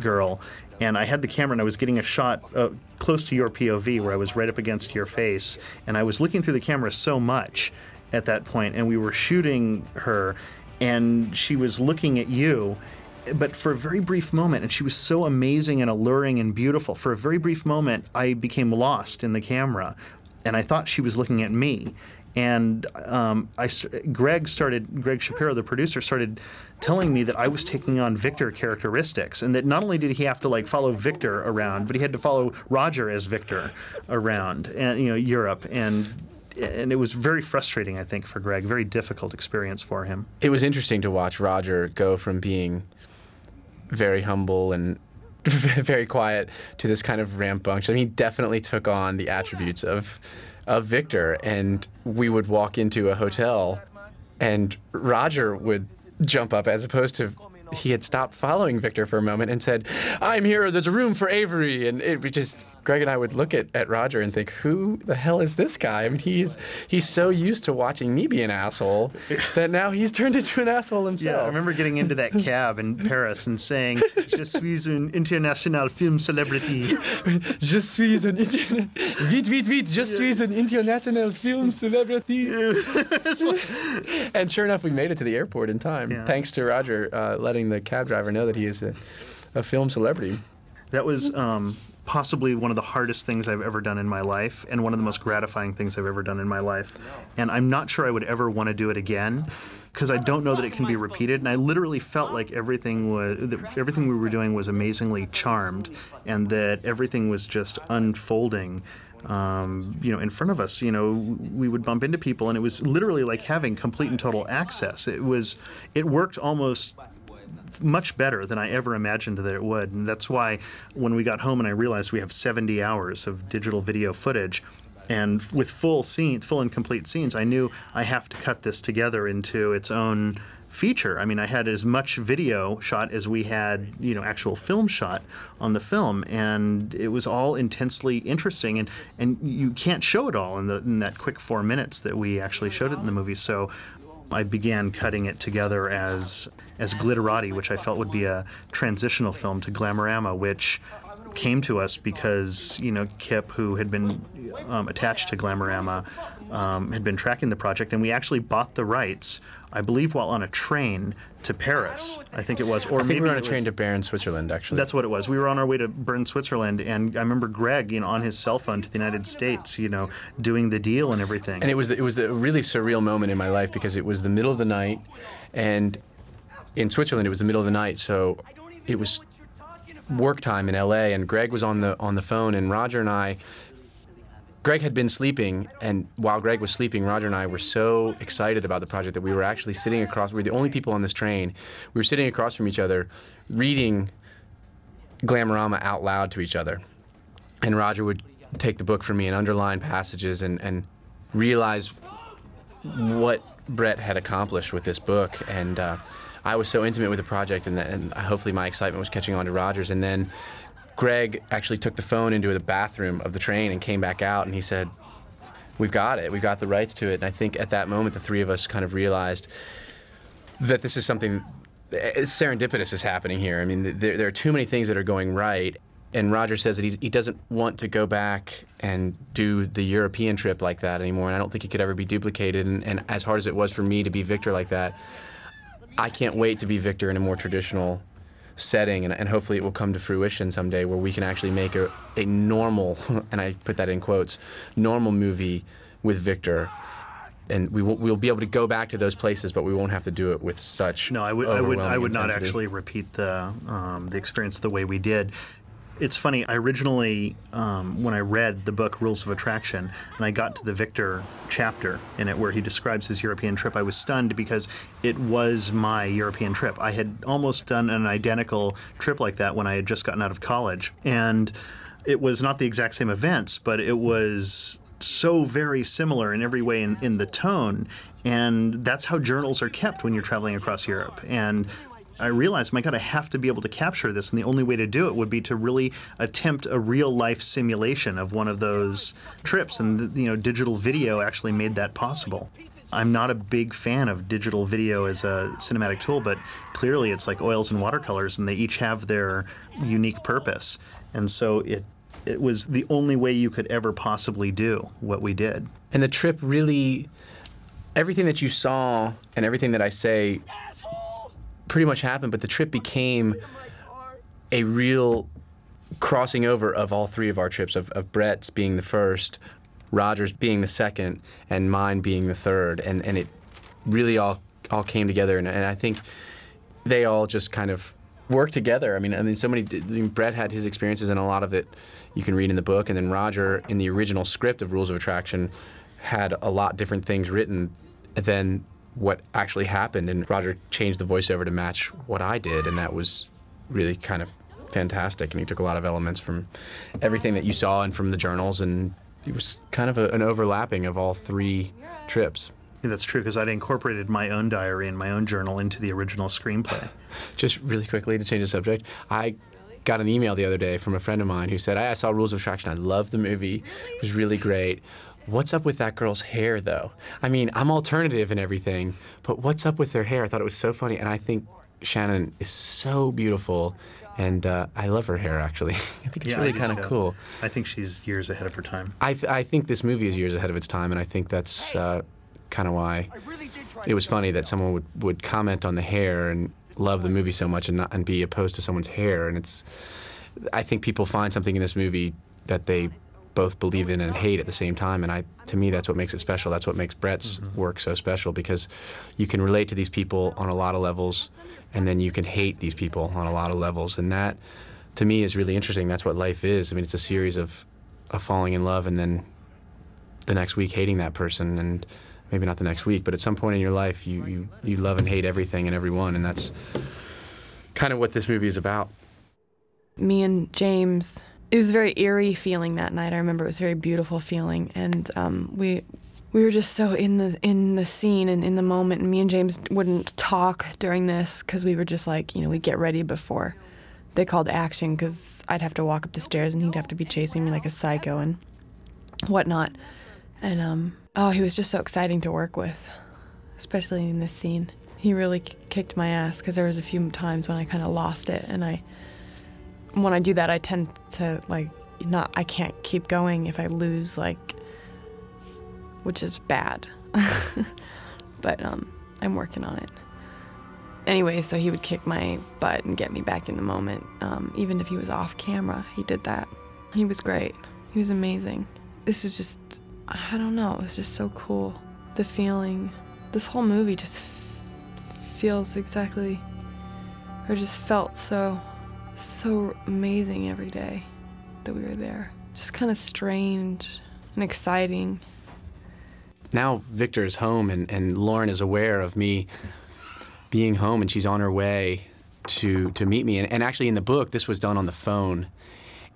girl, and I had the camera and I was getting a shot uh, close to your POV where I was right up against your face, and I was looking through the camera so much at that point, and we were shooting her, and she was looking at you. But for a very brief moment, and she was so amazing and alluring and beautiful. For a very brief moment, I became lost in the camera, and I thought she was looking at me and um, I, Greg started, Greg Shapiro, the producer, started telling me that I was taking on Victor characteristics, and that not only did he have to like follow Victor around, but he had to follow Roger as Victor around, and you know Europe, and and it was very frustrating, I think, for Greg. Very difficult experience for him. It was interesting to watch Roger go from being very humble and [LAUGHS] very quiet to this kind of rambunctious. I mean, he definitely took on the attributes of of Victor, and we would walk into a hotel, and Roger would jump up as opposed to he had stopped following Victor for a moment and said, "I'm here. There's a room for Avary." And it just Greg and I would look at, at Roger and think, "Who the hell is this guy?" I mean, he's he's so used to watching me be an asshole [LAUGHS] that now he's turned into an asshole himself. Yeah, I remember getting into that [LAUGHS] cab in Paris and saying, "Je suis un international film celebrity." [LAUGHS] Je suis un interna- vite, vite, vite. Je suis un international film celebrity. and sure enough, we made it to the airport in time, Yeah. thanks to Roger uh, letting the cab driver know that he is a, a film celebrity. That was um, possibly one of the hardest things I've ever done in my life, and one of the most gratifying things I've ever done in my life. And I'm not sure I would ever want to do it again, because I don't know that it can be repeated. And I literally felt like everything was, everything we were doing was amazingly charmed, and that everything was just unfolding. Um, you know, in front of us, you know, we would bump into people, and it was literally like having complete and total access. It was, it worked almost much better than I ever imagined that it would. And that's why when we got home and I realized we have 70 hours of digital video footage and with full scenes, full and complete scenes, I knew I have to cut this together into its own feature. I mean, I had as much video shot as we had, you know, actual film shot on the film, and it was all intensely interesting. And and you can't show it all in the in that quick four minutes that we actually showed it in the movie. So. I began cutting it together as as Glitterati, which I felt would be a transitional film to Glamorama, which came to us because you know Kip, who had been um, attached to Glamorama, um, had been tracking the project, and we actually bought the rights, I believe, while on a train to Paris. I think it was, or I think maybe we were on a train was- to Bern, Switzerland, actually. that's what it was. We were on our way to Bern, Switzerland, and I remember Greg, you know, on his cell phone to the United States, you know, doing the deal and everything. And it was it was a really surreal moment in my life because it was the middle of the night, and in Switzerland it was the middle of the night, so it was work time in L.A. and Greg was on the on the phone, and Roger and I. Greg had been sleeping, and while Greg was sleeping, Roger and I were so excited about the project that we were actually sitting across. We were the only people on this train. We were sitting across from each other, reading Glamorama out loud to each other and Roger would take the book from me and underline passages and, and realize what Bret had accomplished with this book. And uh, I was so intimate with the project, and, and hopefully my excitement was catching on to Roger's. And then Greg actually took the phone into the bathroom of the train and came back out, and he said, We've got it. We've got the rights to it. And I think at that moment, the three of us kind of realized that this is something eh, serendipitous is happening here. I mean, there, there are too many things that are going right. And Roger says that he, he doesn't want to go back and do the European trip like that anymore. And I don't think it could ever be duplicated. And, and as hard as it was for me to be Victor like that, I can't wait to be Victor in a more traditional setting. And, and hopefully it will come to fruition someday where we can actually make a, a normal, [LAUGHS] and I put that in quotes, normal movie with Victor. And we will, we'll be able to go back to those places, but we won't have to do it with such No, I would, I would, I would not actually repeat the um, the experience the way we did. It's funny. I originally, um, when I read the book Rules of Attraction, and I got to the Victor chapter in it where he describes his European trip, I was stunned because it was my European trip. I had almost done an identical trip like that when I had just gotten out of college, and it was not the exact same events, but it was so very similar in every way in, in the tone. And that's how journals are kept when you're traveling across Europe. And I realized, my God, I have to be able to capture this. And the only way to do it would be to really attempt a real life simulation of one of those trips. And, you know, digital video actually made that possible. I'm not a big fan of digital video as a cinematic tool, but clearly it's like oils and watercolors, and they each have their unique purpose. And so it it was the only way you could ever possibly do what we did. And the trip really, everything that you saw and everything that I say pretty much happened, but the trip became a real crossing over of all three of our trips, of, of Bret's being the first, Roger's being the second, and mine being the third. And, and it really all, all came together. And, and I think they all just kind of worked together. I mean, I mean, so many. I mean, Brett had his experiences, and a lot of it you can read in the book. And then Roger, in the original script of Rules of Attraction, had a lot different things written than what actually happened. And Roger changed the voiceover to match what I did, and that was really kind of fantastic. And he took a lot of elements from everything that you saw and from the journals, and it was kind of a, an overlapping of all three trips. Yeah, that's true because I'd incorporated my own diary and my own journal into the original screenplay. [LAUGHS] Just really quickly to change the subject, I got an email the other day from a friend of mine who said, I saw Rules of Attraction. I love the movie. It was really great. What's up with that girl's hair, though? I mean, I'm alternative and everything, but what's up with their hair? I thought it was so funny. And I think Shannyn is so beautiful. And uh, I love her hair, actually. [LAUGHS] I think it's Yeah, really kind of too. cool. I think she's years ahead of her time. I, th- I think this movie is years ahead of its time, and I think that's uh, kind of why it was funny that someone would, would comment on the hair and love the movie so much and not and be opposed to someone's hair. And it's, I think people find something in this movie that they both believe in and hate at the same time. And I, to me, that's what makes it special. That's what makes Bret's mm-hmm. work so special because you can relate to these people on a lot of levels, and then you can hate these people on a lot of levels. And that, to me, is really interesting. That's what life is. I mean, it's a series of, of falling in love and then the next week hating that person and maybe not the next week, but at some point in your life you, you, you love and hate everything and everyone and that's kind of what this movie is about. me and James, it was a very eerie feeling that night. I remember it was a very beautiful feeling, and um, we we were just so in the in the scene and in the moment and me and James wouldn't talk during this cuz we were just like, you know, we'd get ready before they called action cuz I'd have to walk up the stairs and he'd have to be chasing me like a psycho and whatnot. And um oh, he was just so exciting to work with, especially in this scene. He really kicked my ass cuz there was a few times when I kind of lost it and I when I do that I tend to like not I can't keep going if I lose like which is bad. [LAUGHS] but um, I'm working on it. Anyway, so he would kick my butt and get me back in the moment. Um, even if he was off camera, he did that. He was great. He was amazing. This is just, I don't know, it was just so cool. The feeling, this whole movie just f- feels exactly, or just felt so, so amazing every day that we were there. Just kind of strange and exciting now Victor is home and, and Lauren is aware of me being home and she's on her way to to meet me. And, and actually in the book this was done on the phone.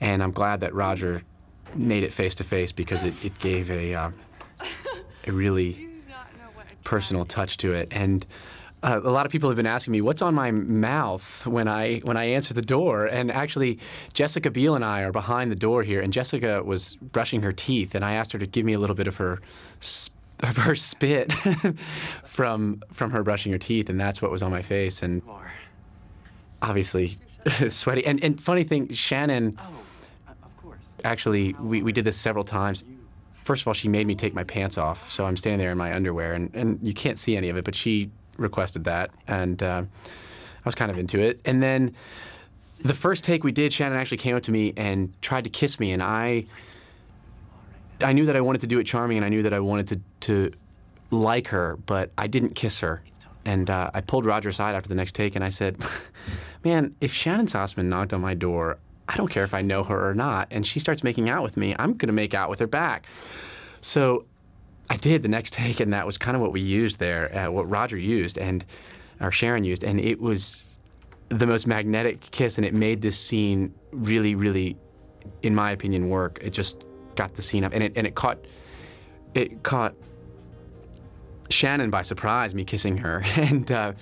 And I'm glad that Roger made it face to face because it, it gave a uh, a really [LAUGHS] personal touch to it. And uh, a lot of people have been asking me what's on my mouth when I when I answer the door. And actually, Jessica Biel and I are behind the door here. And Jessica was brushing her teeth, and I asked her to give me a little bit of her sp- of her spit [LAUGHS] from from her brushing her teeth, and that's what was on my face. And obviously, [LAUGHS] sweaty. And and funny thing, Shannyn. Actually, we, we did this several times. First of all, she made me take my pants off, so I'm standing there in my underwear, and, and you can't see any of it, but she requested that, and uh, I was kind of into it. And then the first take we did, Shannyn actually came up to me and tried to kiss me, and I I knew that I wanted to do it charming, and I knew that I wanted to to like her, but I didn't kiss her. And uh, I pulled Roger aside after the next take, and I said, [LAUGHS] "Man, if Shannyn Sossamon knocked on my door, I don't care if I know her or not, and she starts making out with me, I'm gonna make out with her back." So I did the next [LAUGHS] take, and that was kind of what we used there, uh, what Roger used, and or Sharon used, and it was the most magnetic kiss, and it made this scene really, really, in my opinion, work. It just got the scene up, and it and it caught it caught Shannyn by surprise, me kissing her, [LAUGHS] and uh,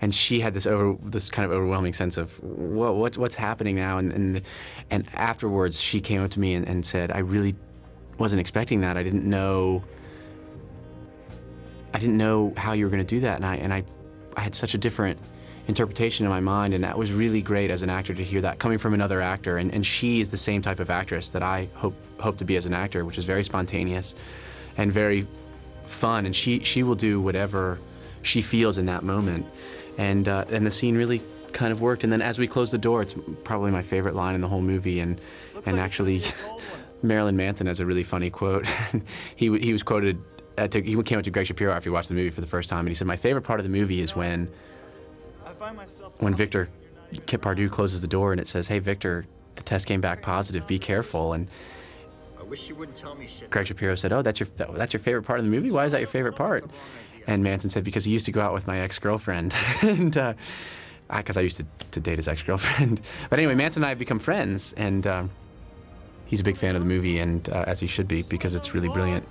and she had this over this kind of overwhelming sense of what, what what's happening now, and and and afterwards she came up to me and, and said, I really wasn't expecting that. I didn't know. I didn't know how you were going to do that, and I and I, I had such a different interpretation in my mind, and that was really great as an actor to hear that coming from another actor. And, and she is the same type of actress that I hope hope to be as an actor, which is very spontaneous and very fun. And she she will do whatever she feels in that moment, and uh, and the scene really kind of worked. And then as we close the door, it's probably my favorite line in the whole movie, and and actually. [LAUGHS] Marilyn Manson has a really funny quote. [LAUGHS] he, he was quoted, to, he came up to Greg Shapiro after he watched the movie for the first time, and he said, My favorite part of the movie is when when Victor Kip Pardue closes the door and it says, "Hey, Victor, the test came back positive. Be careful." And I wish you wouldn't tell me shit. Greg Shapiro said, "Oh, that's your that's your favorite part of the movie. Why is that your favorite part?" And Manson said, "Because he used to go out with my ex-girlfriend, [LAUGHS] and because I used to, to date his ex-girlfriend." [LAUGHS] but anyway, Manson and I have become friends, and uh, he's a big fan of the movie, and uh, as he should be, because it's really brilliant.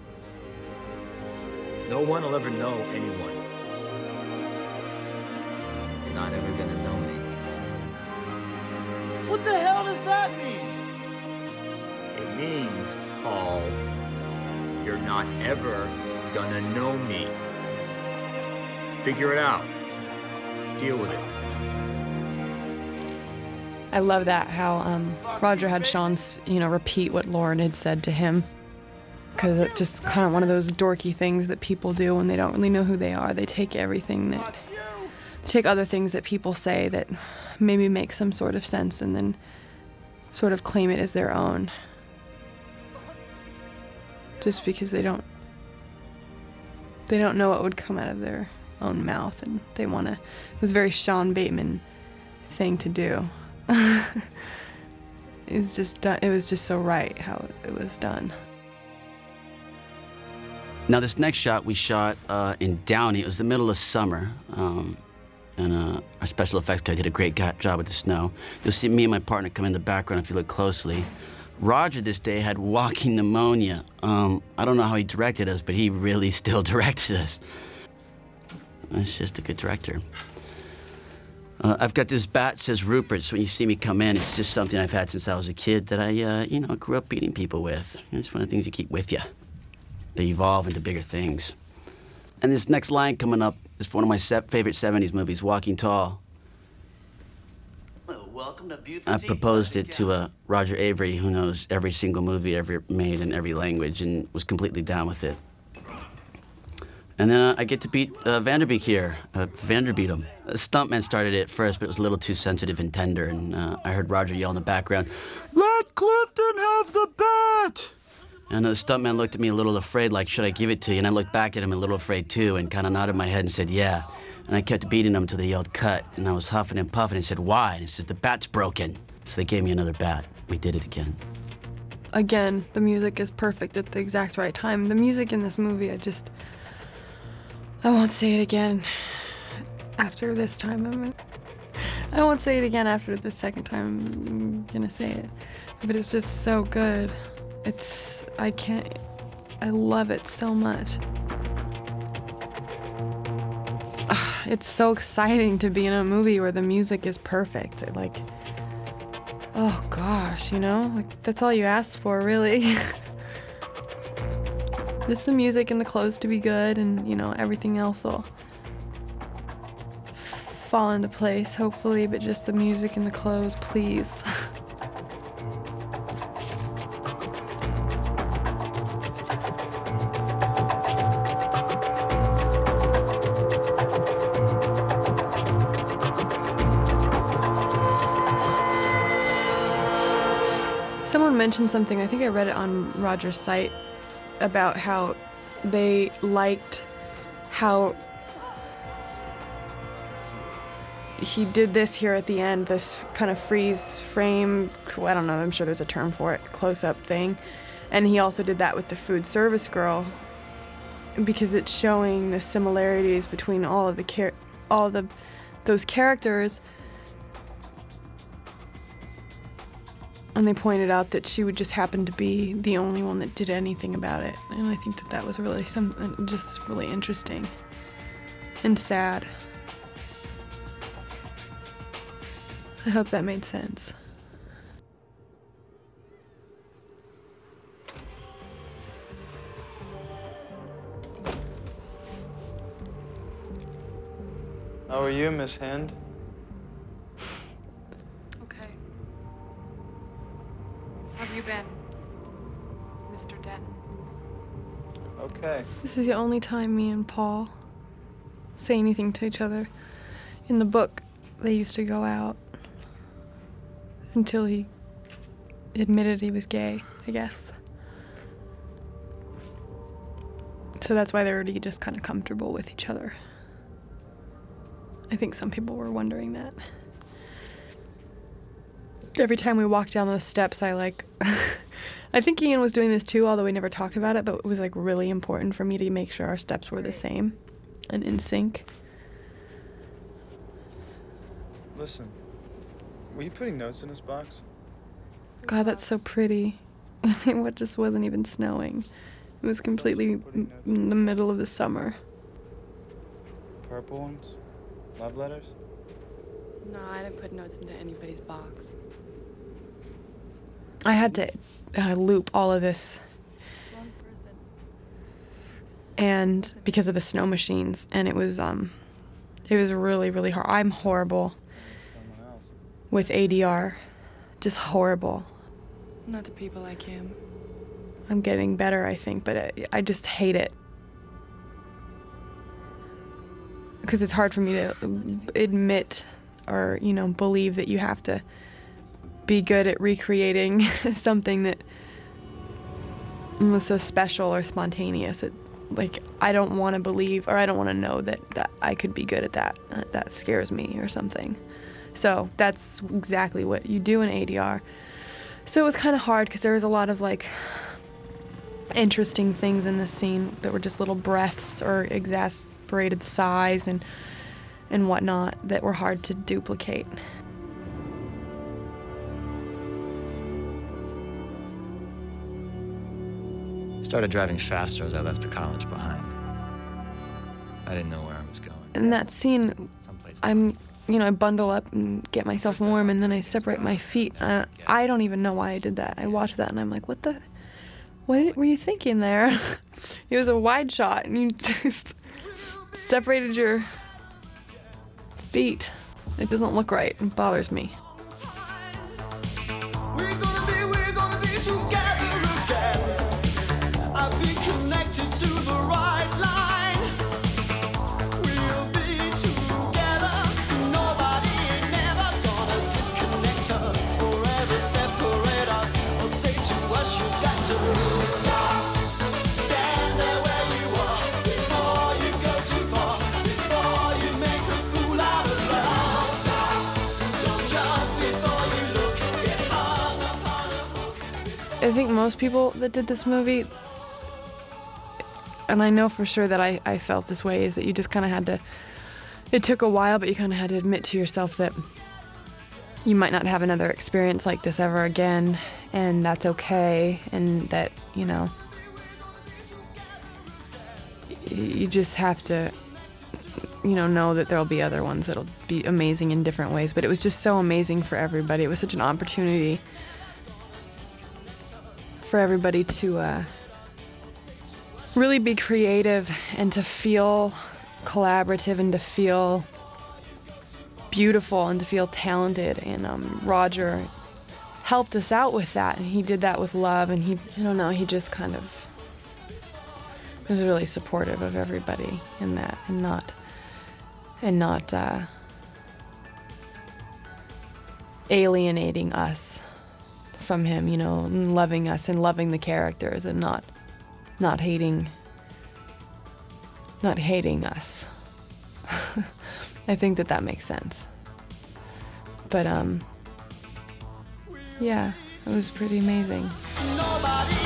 No one will ever know anyone. You're not ever gonna know me. What the hell does that mean? It means, Paul, you're not ever gonna know me. Figure it out. Deal with it. I love that how um, Roger had Sean's, you know, repeat what Lauren had said to him, because it's just kind of one of those dorky things that people do when they don't really know who they are. They take everything that, take other things that people say that maybe make some sort of sense, and then sort of claim it as their own, just because they don't, they don't know what would come out of their own mouth, and they want to. It was a very Sean Bateman thing to do. [LAUGHS] it's just done. It was just so right how it was done. Now, this next shot we shot uh, in Downey. It was the middle of summer. Um, and uh, our special effects guy did a great job with the snow. You'll see me and my partner come in the background if you look closely. Roger this day had walking pneumonia. Um, I don't know how he directed us, but he really [LAUGHS] still directed us. That's just a good director. Uh, I've got this bat says Rupert, so when you see me come in, it's just something I've had since I was a kid that I, uh, you know, grew up beating people with. It's one of the things you keep with you. They evolve into bigger things. And this next line coming up is one of my se- favorite 70s movies, Walking Tall. Welcome to I proposed it to uh, Roger Avary, who knows every single movie ever made in every language and was completely down with it. And then uh, I get to beat uh, Van Der Beek here, uh, Vanderbeat him. Stuntman started it first, but it was a little too sensitive and tender, and uh, I heard Roger yell in the background, Let Clifton have the bat! And the stuntman looked at me a little afraid, like, should I give it to you? And I looked back at him a little afraid too, and kind of nodded my head and said, yeah. And I kept beating him till they yelled, cut. And I was huffing and puffing and said, why? And he says, the bat's broken. So they gave me another bat. We did it again. Again, the music is perfect at the exact right time. The music in this movie, I just. I won't say it again after this time. I'm, I won't say it again after the second time I'm gonna say it. But it's just so good. It's. I can't. I love it so much. It's so exciting to be in a movie where the music is perfect. Like, oh gosh, you know? Like, that's all you asked for, really. [LAUGHS] Just the music and the clothes to be good, and, you know, everything else will fall into place, hopefully, but just the music and the clothes, please. [LAUGHS] mentioned something, I think I read it on Roger's site, about how they liked how he did this here at the end, this kind of freeze frame, I don't know, I'm sure there's a term for it, close up thing. And he also did that with the food service girl because it's showing the similarities between all of the char- all the those characters. And they pointed out that she would just happen to be the only one that did anything about it. And I think that that was really something just really interesting and sad. I hope that made sense. How are you, Miss Hand? Have you been, Mr. Denton? Okay. This is the only time me and Paul say anything to each other. In the book, they used to go out until he admitted he was gay, I guess. So that's why they're already just kind of comfortable with each other. I think some people were wondering that. Every time we walked down those steps, I like. [LAUGHS] I think Ian was doing this too, although we never talked about it, but it was like really important for me to make sure our steps were the same and in sync. Listen, were you putting notes in this box? God, that's so pretty. [LAUGHS] it just wasn't even snowing. It was completely m- in the middle of the summer. Purple ones? Love letters? No, I didn't put notes into anybody's box. I had to uh, loop all of this. And because of the snow machines, and it was um, it was really really hard. I'm horrible with ADR, just horrible. Not to people like him. I'm getting better, I think, but I, I just hate it. Because it's hard for me to admit or, you know, believe that you have to be good at recreating [LAUGHS] something that was so special or spontaneous. It, like, I don't want to believe or I don't want to know that, that I could be good at that. Uh, That scares me or something. So that's exactly what you do in ADR. So it was kind of hard because there was a lot of like interesting things in this scene that were just little breaths or exasperated sighs and and whatnot that were hard to duplicate. Started driving faster as I left the college behind. I didn't know where I was going. In that scene, I'm, you know, I bundle up and get myself warm, and then I separate my feet. Uh, I don't even know why I did that. I watched that, and I'm like, what the, what were you thinking there? [LAUGHS] it was a wide shot, and you just separated your feet. It doesn't look right. It bothers me. I think most people that did this movie, and I know for sure that I, I felt this way, is that you just kind of had to, it took a while, but you kind of had to admit to yourself that you might not have another experience like this ever again, and that's okay, and that, you know, you just have to, you know, know that there'll be other ones that'll be amazing in different ways, but it was just so amazing for everybody. It was such an opportunity for everybody to uh, really be creative and to feel collaborative and to feel beautiful and to feel talented. And um, Roger helped us out with that, and he did that with love. And he, I don't know, he just kind of was really supportive of everybody in that, and not, and not uh, alienating us from him, you know, and loving us and loving the characters and not not hating not hating us. [LAUGHS] I think that that makes sense. But um yeah, it was pretty amazing. Nobody